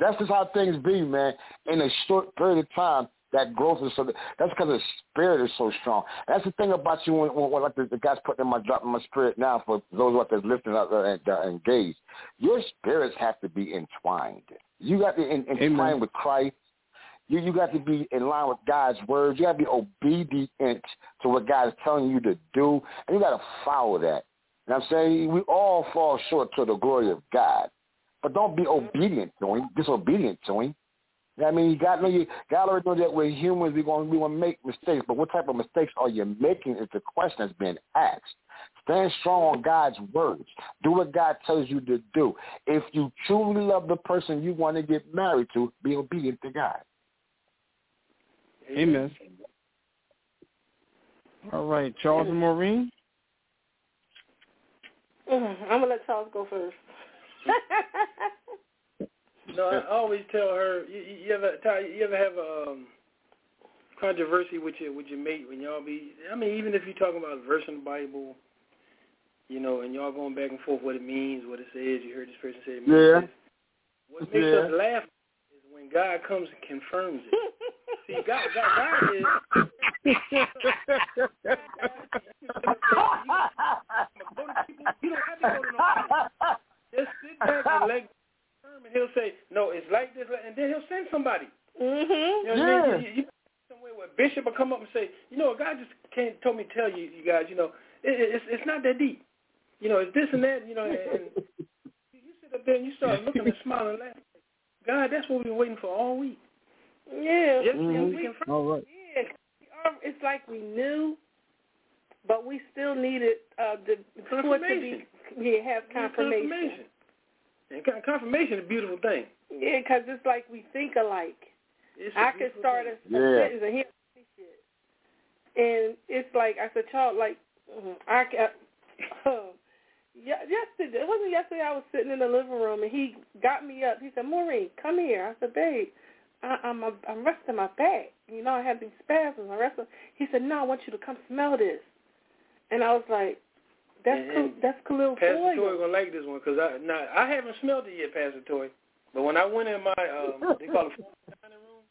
that's just how things be, man. In a short period of time, that growth is so. That's because the spirit is so strong. That's the thing about you when, when like the, the guys putting in my drop in my spirit now for those what that's listening out there and uh, engaged. Your spirits have to be entwined. You got to in, entwine with Christ. You you got to be in line with God's words. You got to be obedient to what God is telling you to do, and you got to follow that. And I'm saying we all fall short to the glory of God. But don't be obedient to him, disobedient to him. I mean, you got to know you got to know that we're humans. We're going we want to make mistakes, but what type of mistakes are you making? Is the question that's being asked. Stand strong on God's words. Do what God tells you to do. If you truly love the person you want to get married to, be obedient to God. Amen. All right, Charles and Maureen. Mm-hmm. I'm gonna let Charles go first. *laughs* no, I always tell her. You, you ever Ty, you ever have a um, controversy with your with your mate when y'all be? I mean, even if you're talking about a verse in the Bible, you know, and y'all going back and forth what it means, what it says. You heard this person say it means yeah. This. What makes yeah. us laugh is when God comes and confirms it. See, God, God, God is. you don't have to go to no just sit back and let him, he'll say, no, it's like this, and then he'll send somebody. Mm-hmm. You know what yeah. I mean? You, you somewhere where bishop will come up and say, you know, God just can't told me to tell you, you guys, you know, it, it's it's not that deep. You know, it's this and that. You know, and, and *laughs* you sit up there and you start looking and smiling and laughing. God, that's what we've been waiting for all week. Yeah. Mhm. we. All right. Yeah, um, it's like we knew, but we still needed uh, the for it to be yeah have confirmation. confirmation. And confirmation is a beautiful thing. Yeah, because it's like we think alike. It's a I could beautiful start thing. a, a Yeah. sentence and he'll finish it, and it's like I said, child, like mhm, I ca- *laughs* yeah, yesterday it wasn't yesterday. I was sitting in the living room and he got me up. He said, "Maureen, come here." I said, "Babe." I, I'm I'm resting my back. You know, I have these spasms. I rest. He said, "No, I want you to come smell this." And I was like, "That's And- and that's Khalil Pastor Toy gonna like this one because I now I haven't smelled it yet, Pastor Toy. But when I went in my um, *laughs* they call it dining room,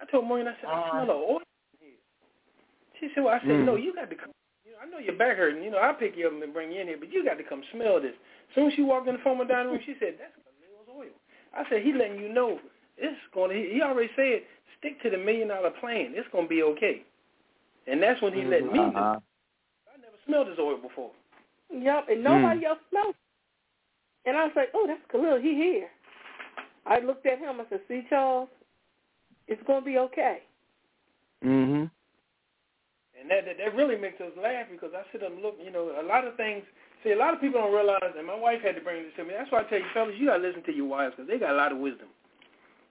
I told Maureen, I said, I smell an oil in here. She said, Well, I said, Mm. No, you got to come. You know, I know your back hurting. You know, I'll pick you up and bring you in here, but you got to come smell this. As soon as she walked in the former dining room, she said, That's Khalil's oil. I said, He letting you know it's going to. He already said, stick to the million dollar plan. It's going to be okay. And that's when he let me know. Uh-huh. I never smelled his oil before. Yep, and nobody else smelled. And I was like, "Oh, that's Khalil. He here." I looked at him. I said, "See, Charles, it's gonna be okay." Mhm. And that, that that really makes us laugh because I sit up and look, you know, a lot of things. See, a lot of people don't realize, and my wife had to bring this to me. That's why I tell you, fellas, you gotta listen to your wives because they got a lot of wisdom.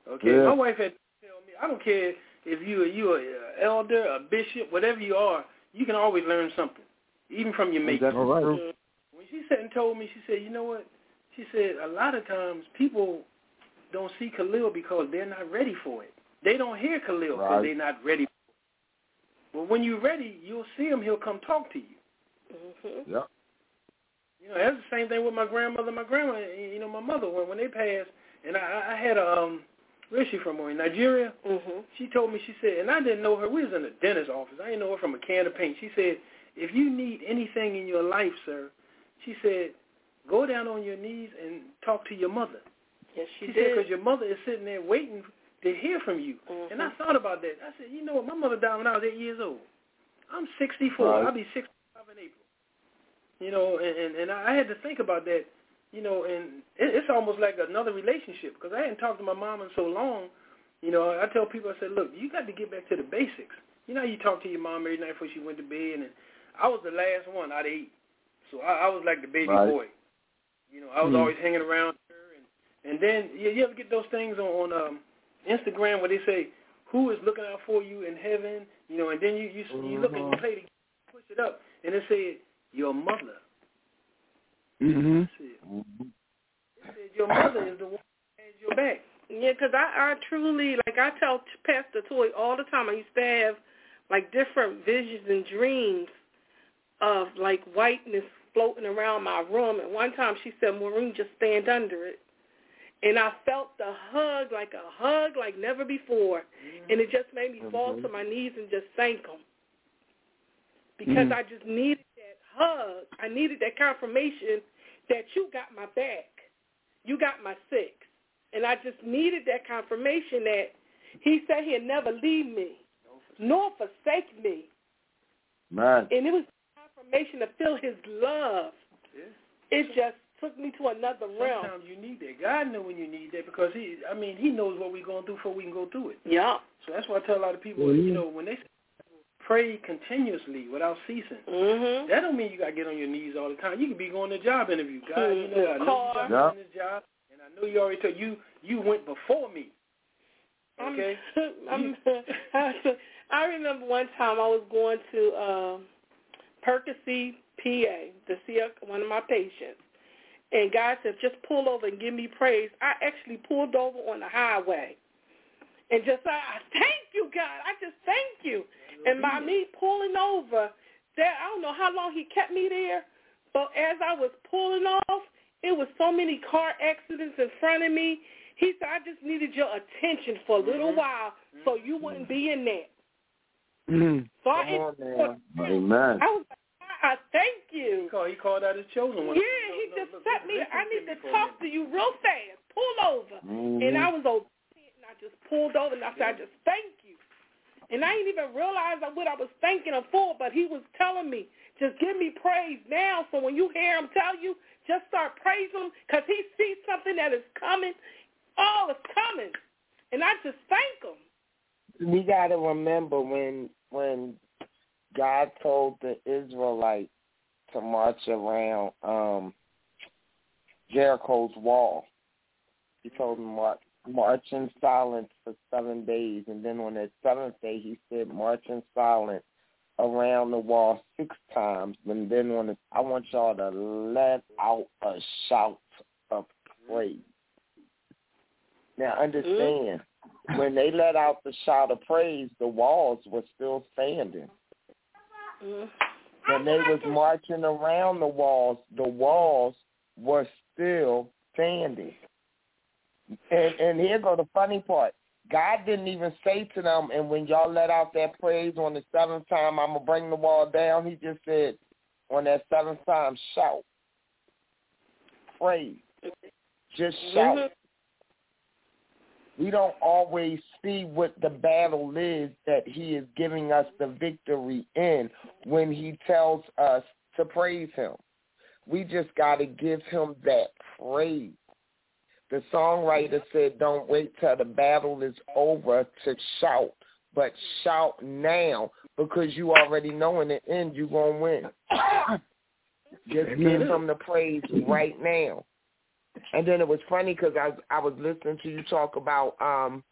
Okay, Yeah. my wife had to tell me. I don't care if you are you a elder, a bishop, whatever you are, you can always learn something, even from your mates. That's All right. true. When she sat and told me, she said, you know what? She said a lot of times people don't see Khalil because they're not ready for it. They don't hear Khalil because Right. they're not ready. But when you're ready, you'll see him. He'll come talk to you. hmm Yep. You know, that's the same thing with my grandmother. My grandma, you know, my mother when when they passed, and I, I had a um, where's she from? In Nigeria. hmm She told me, she said, and I didn't know her. We was in the dentist's office. I didn't know her from a can of paint. She said, if you need anything in your life, sir, she said, go down on your knees and talk to your mother. Yes, she, She said, did. because your mother is sitting there waiting to hear from you. Mhm. And I thought about that. I said, you know what? My mother died when I was eight years old. I'm 64. Right. I'll be 65 in April. You know, and, and, and I had to think about that, you know, and it, it's almost like another relationship because I hadn't talked to my mom in so long. You know, I tell people, I said, look, you got to get back to the basics. You know, how you talk to your mom every night before she went to bed, and I was the last one out of eight. So I, I was like the baby Right. boy. You know, I was Hmm. always hanging around her, and and then you, you ever get those things on, on um, Instagram where they say who is looking out for you in heaven, you know, and then you you, you look and you play the push it up, and it said your mother. Mm-hmm. It said, it said your mother is the one that has your back. Yeah, because I, I truly, like I tell Pastor Toy all the time, I used to have like different visions and dreams of like whiteness floating around my room. And one time she said, Maureen, just stand under it. And I felt the hug, like a hug like never before. And it just made me fall to my knees and just thank him. Because Mhm. I just needed that hug. I needed that confirmation that you got my back. You got my six. And I just needed that confirmation that he said he'd never leave me, nor forsake me. Man. And it was confirmation to feel his love. Yeah. It just took me to another realm. Sometimes you need that. God know when you need that because he, I mean, he knows what we're going through before we can go through it. Yeah. So that's why I tell a lot of people, Mhm. you know, when they pray continuously without ceasing, Mhm. that don't mean you got to get on your knees all the time. You could be going to job interview. God, you know, I know you got Yeah. in this job, and I know you already told you you went before me. I'm- Okay. *laughs* I'm, *laughs* I remember one time I was going to um, Percy, PA, to see a, one of my patients, and God said, "Just pull over and give me praise." I actually pulled over on the highway, and just said, "I *laughs* thank you, God. I just thank you." And by me pulling over, there I don't know how long he kept me there, but as I was pulling off, it was so many car accidents in front of me. He said, I just needed your attention for a little Mhm. while so you wouldn't be in that. Mhm. So I, Come on, man. Amen. I was like, I, I thank He you. called, he called out his chosen one. Yeah, No, he no, just look, set me. I need to for a talk to you real fast. Pull over. Mhm. And I was obedient, and I just pulled over, and I said, I just thank you. And I didn't even realize what I was thanking him for, but he was telling me, just give me praise now. So when you hear him tell you, just start praising him because he sees something that is coming. Oh, it's coming. And I just thank him. We got to remember when when God told the Israelites to march around um Jericho's wall. He told them march, march in silence for seven days, and then on that seventh day, he said march in silence around the wall six times, and then on the, I want y'all to let out a shout of praise. Now understand, mm-hmm. When they let out the shout of praise, the walls were still standing. When they was marching around the walls, the walls were still standing. And and here go the funny part. God didn't even say to them, and when y'all let out that praise on the seventh time, I'm gonna bring the wall down. He just said, on that seventh time, shout, praise, just shout. Mm-hmm. We don't always see what the battle is that He is giving us the victory in when He tells us to praise Him. We just got to give Him that praise. The songwriter said, don't wait till the battle is over to shout, but shout now because you already know in the end you're going to win. *coughs* Just give him the praise right now. And then it was funny because I, I was listening to you talk about um,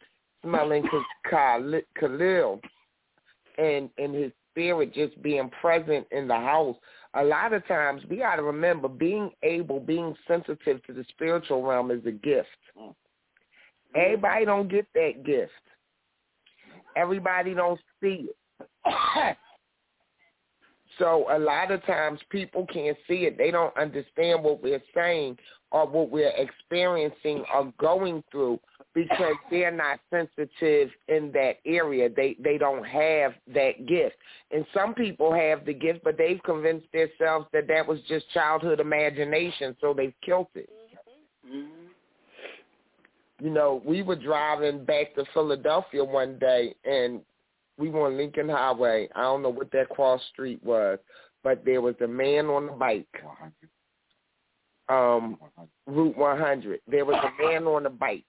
smelling Khalil and, and his spirit just being present in the house a lot of times we got to remember being able, being sensitive to the spiritual realm is a gift. Everybody don't get that gift. Everybody don't see it. So a lot of times people can't see it. They don't understand what we're saying or what we're experiencing or going through because they're not sensitive in that area. They they don't have that gift. And some people have the gift, but they've convinced themselves that that was just childhood imagination, so they've killed it. Mm-hmm. You know, we were driving back to Philadelphia one day, and we were on Lincoln Highway. I don't know what that cross street was, but there was a man on the bike. Um, Route 100. There was a man on the bike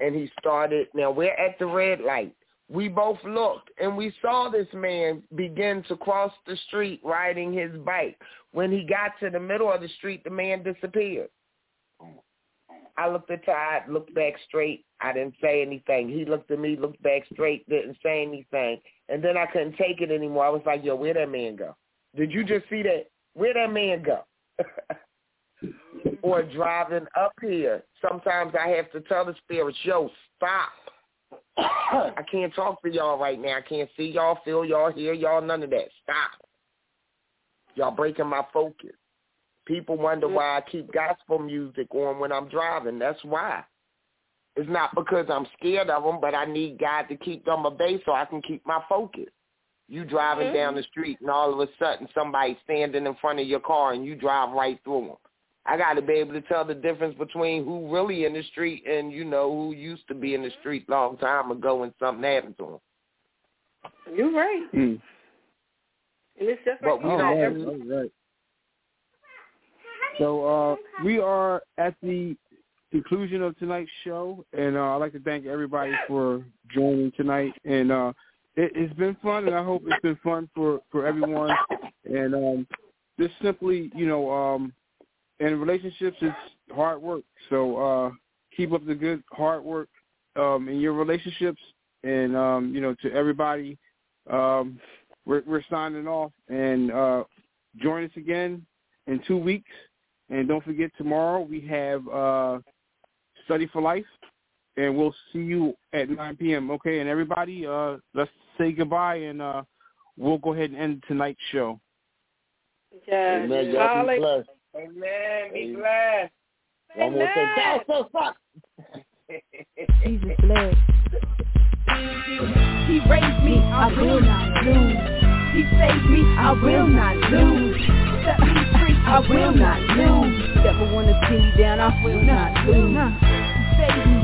and he started. Now we're at the red light. We both looked and we saw this man begin to cross the street riding his bike. When he got to the middle of the street, the man disappeared. I looked at Todd, looked back straight. I didn't say anything. He looked at me, looked back straight, didn't say anything. And then I couldn't take it anymore. I was like, yo, where'd that man go? Did you just see that? Where'd that man go? *laughs* or driving up here, sometimes I have to tell the spirits, yo, stop. *coughs* I can't talk to y'all right now. I can't see y'all, feel y'all, hear y'all, none of that. Stop. Y'all breaking my focus. People wonder why I keep gospel music on when I'm driving. That's why. It's not because I'm scared of them, but I need God to keep them a base so I can keep my focus. You driving mm-hmm. down the street and all of a sudden somebody's standing in front of your car and you drive right through them. I got to be able to tell the difference between who really in the street and you know who used to be in the street long time ago when something happened to them. You're right. Mm. And it's just but like we oh, right, right. So uh, we are at the conclusion of tonight's show, and uh, I'd like to thank everybody for joining tonight. And uh, it, has been fun, and I hope it's been fun for for everyone. And um, just simply, you know, um, and relationships is hard work. So uh, keep up the good hard work um, in your relationships, and um, you know to everybody, um, we're, we're signing off. And uh, join us again in two weeks. And don't forget tomorrow we have uh, study for life, and we'll see you at 9 p.m. Okay, and everybody, uh, let's say goodbye, and uh, we'll go ahead and end tonight's show. Yeah. Amen. Y'all be blessed. Amen. Be blessed. One more thing. Down so fuck. Jesus bless. He raised me, I will not lose. He saved me, I will not lose. I will not lose. Never wanna see me down, I will not lose. Save me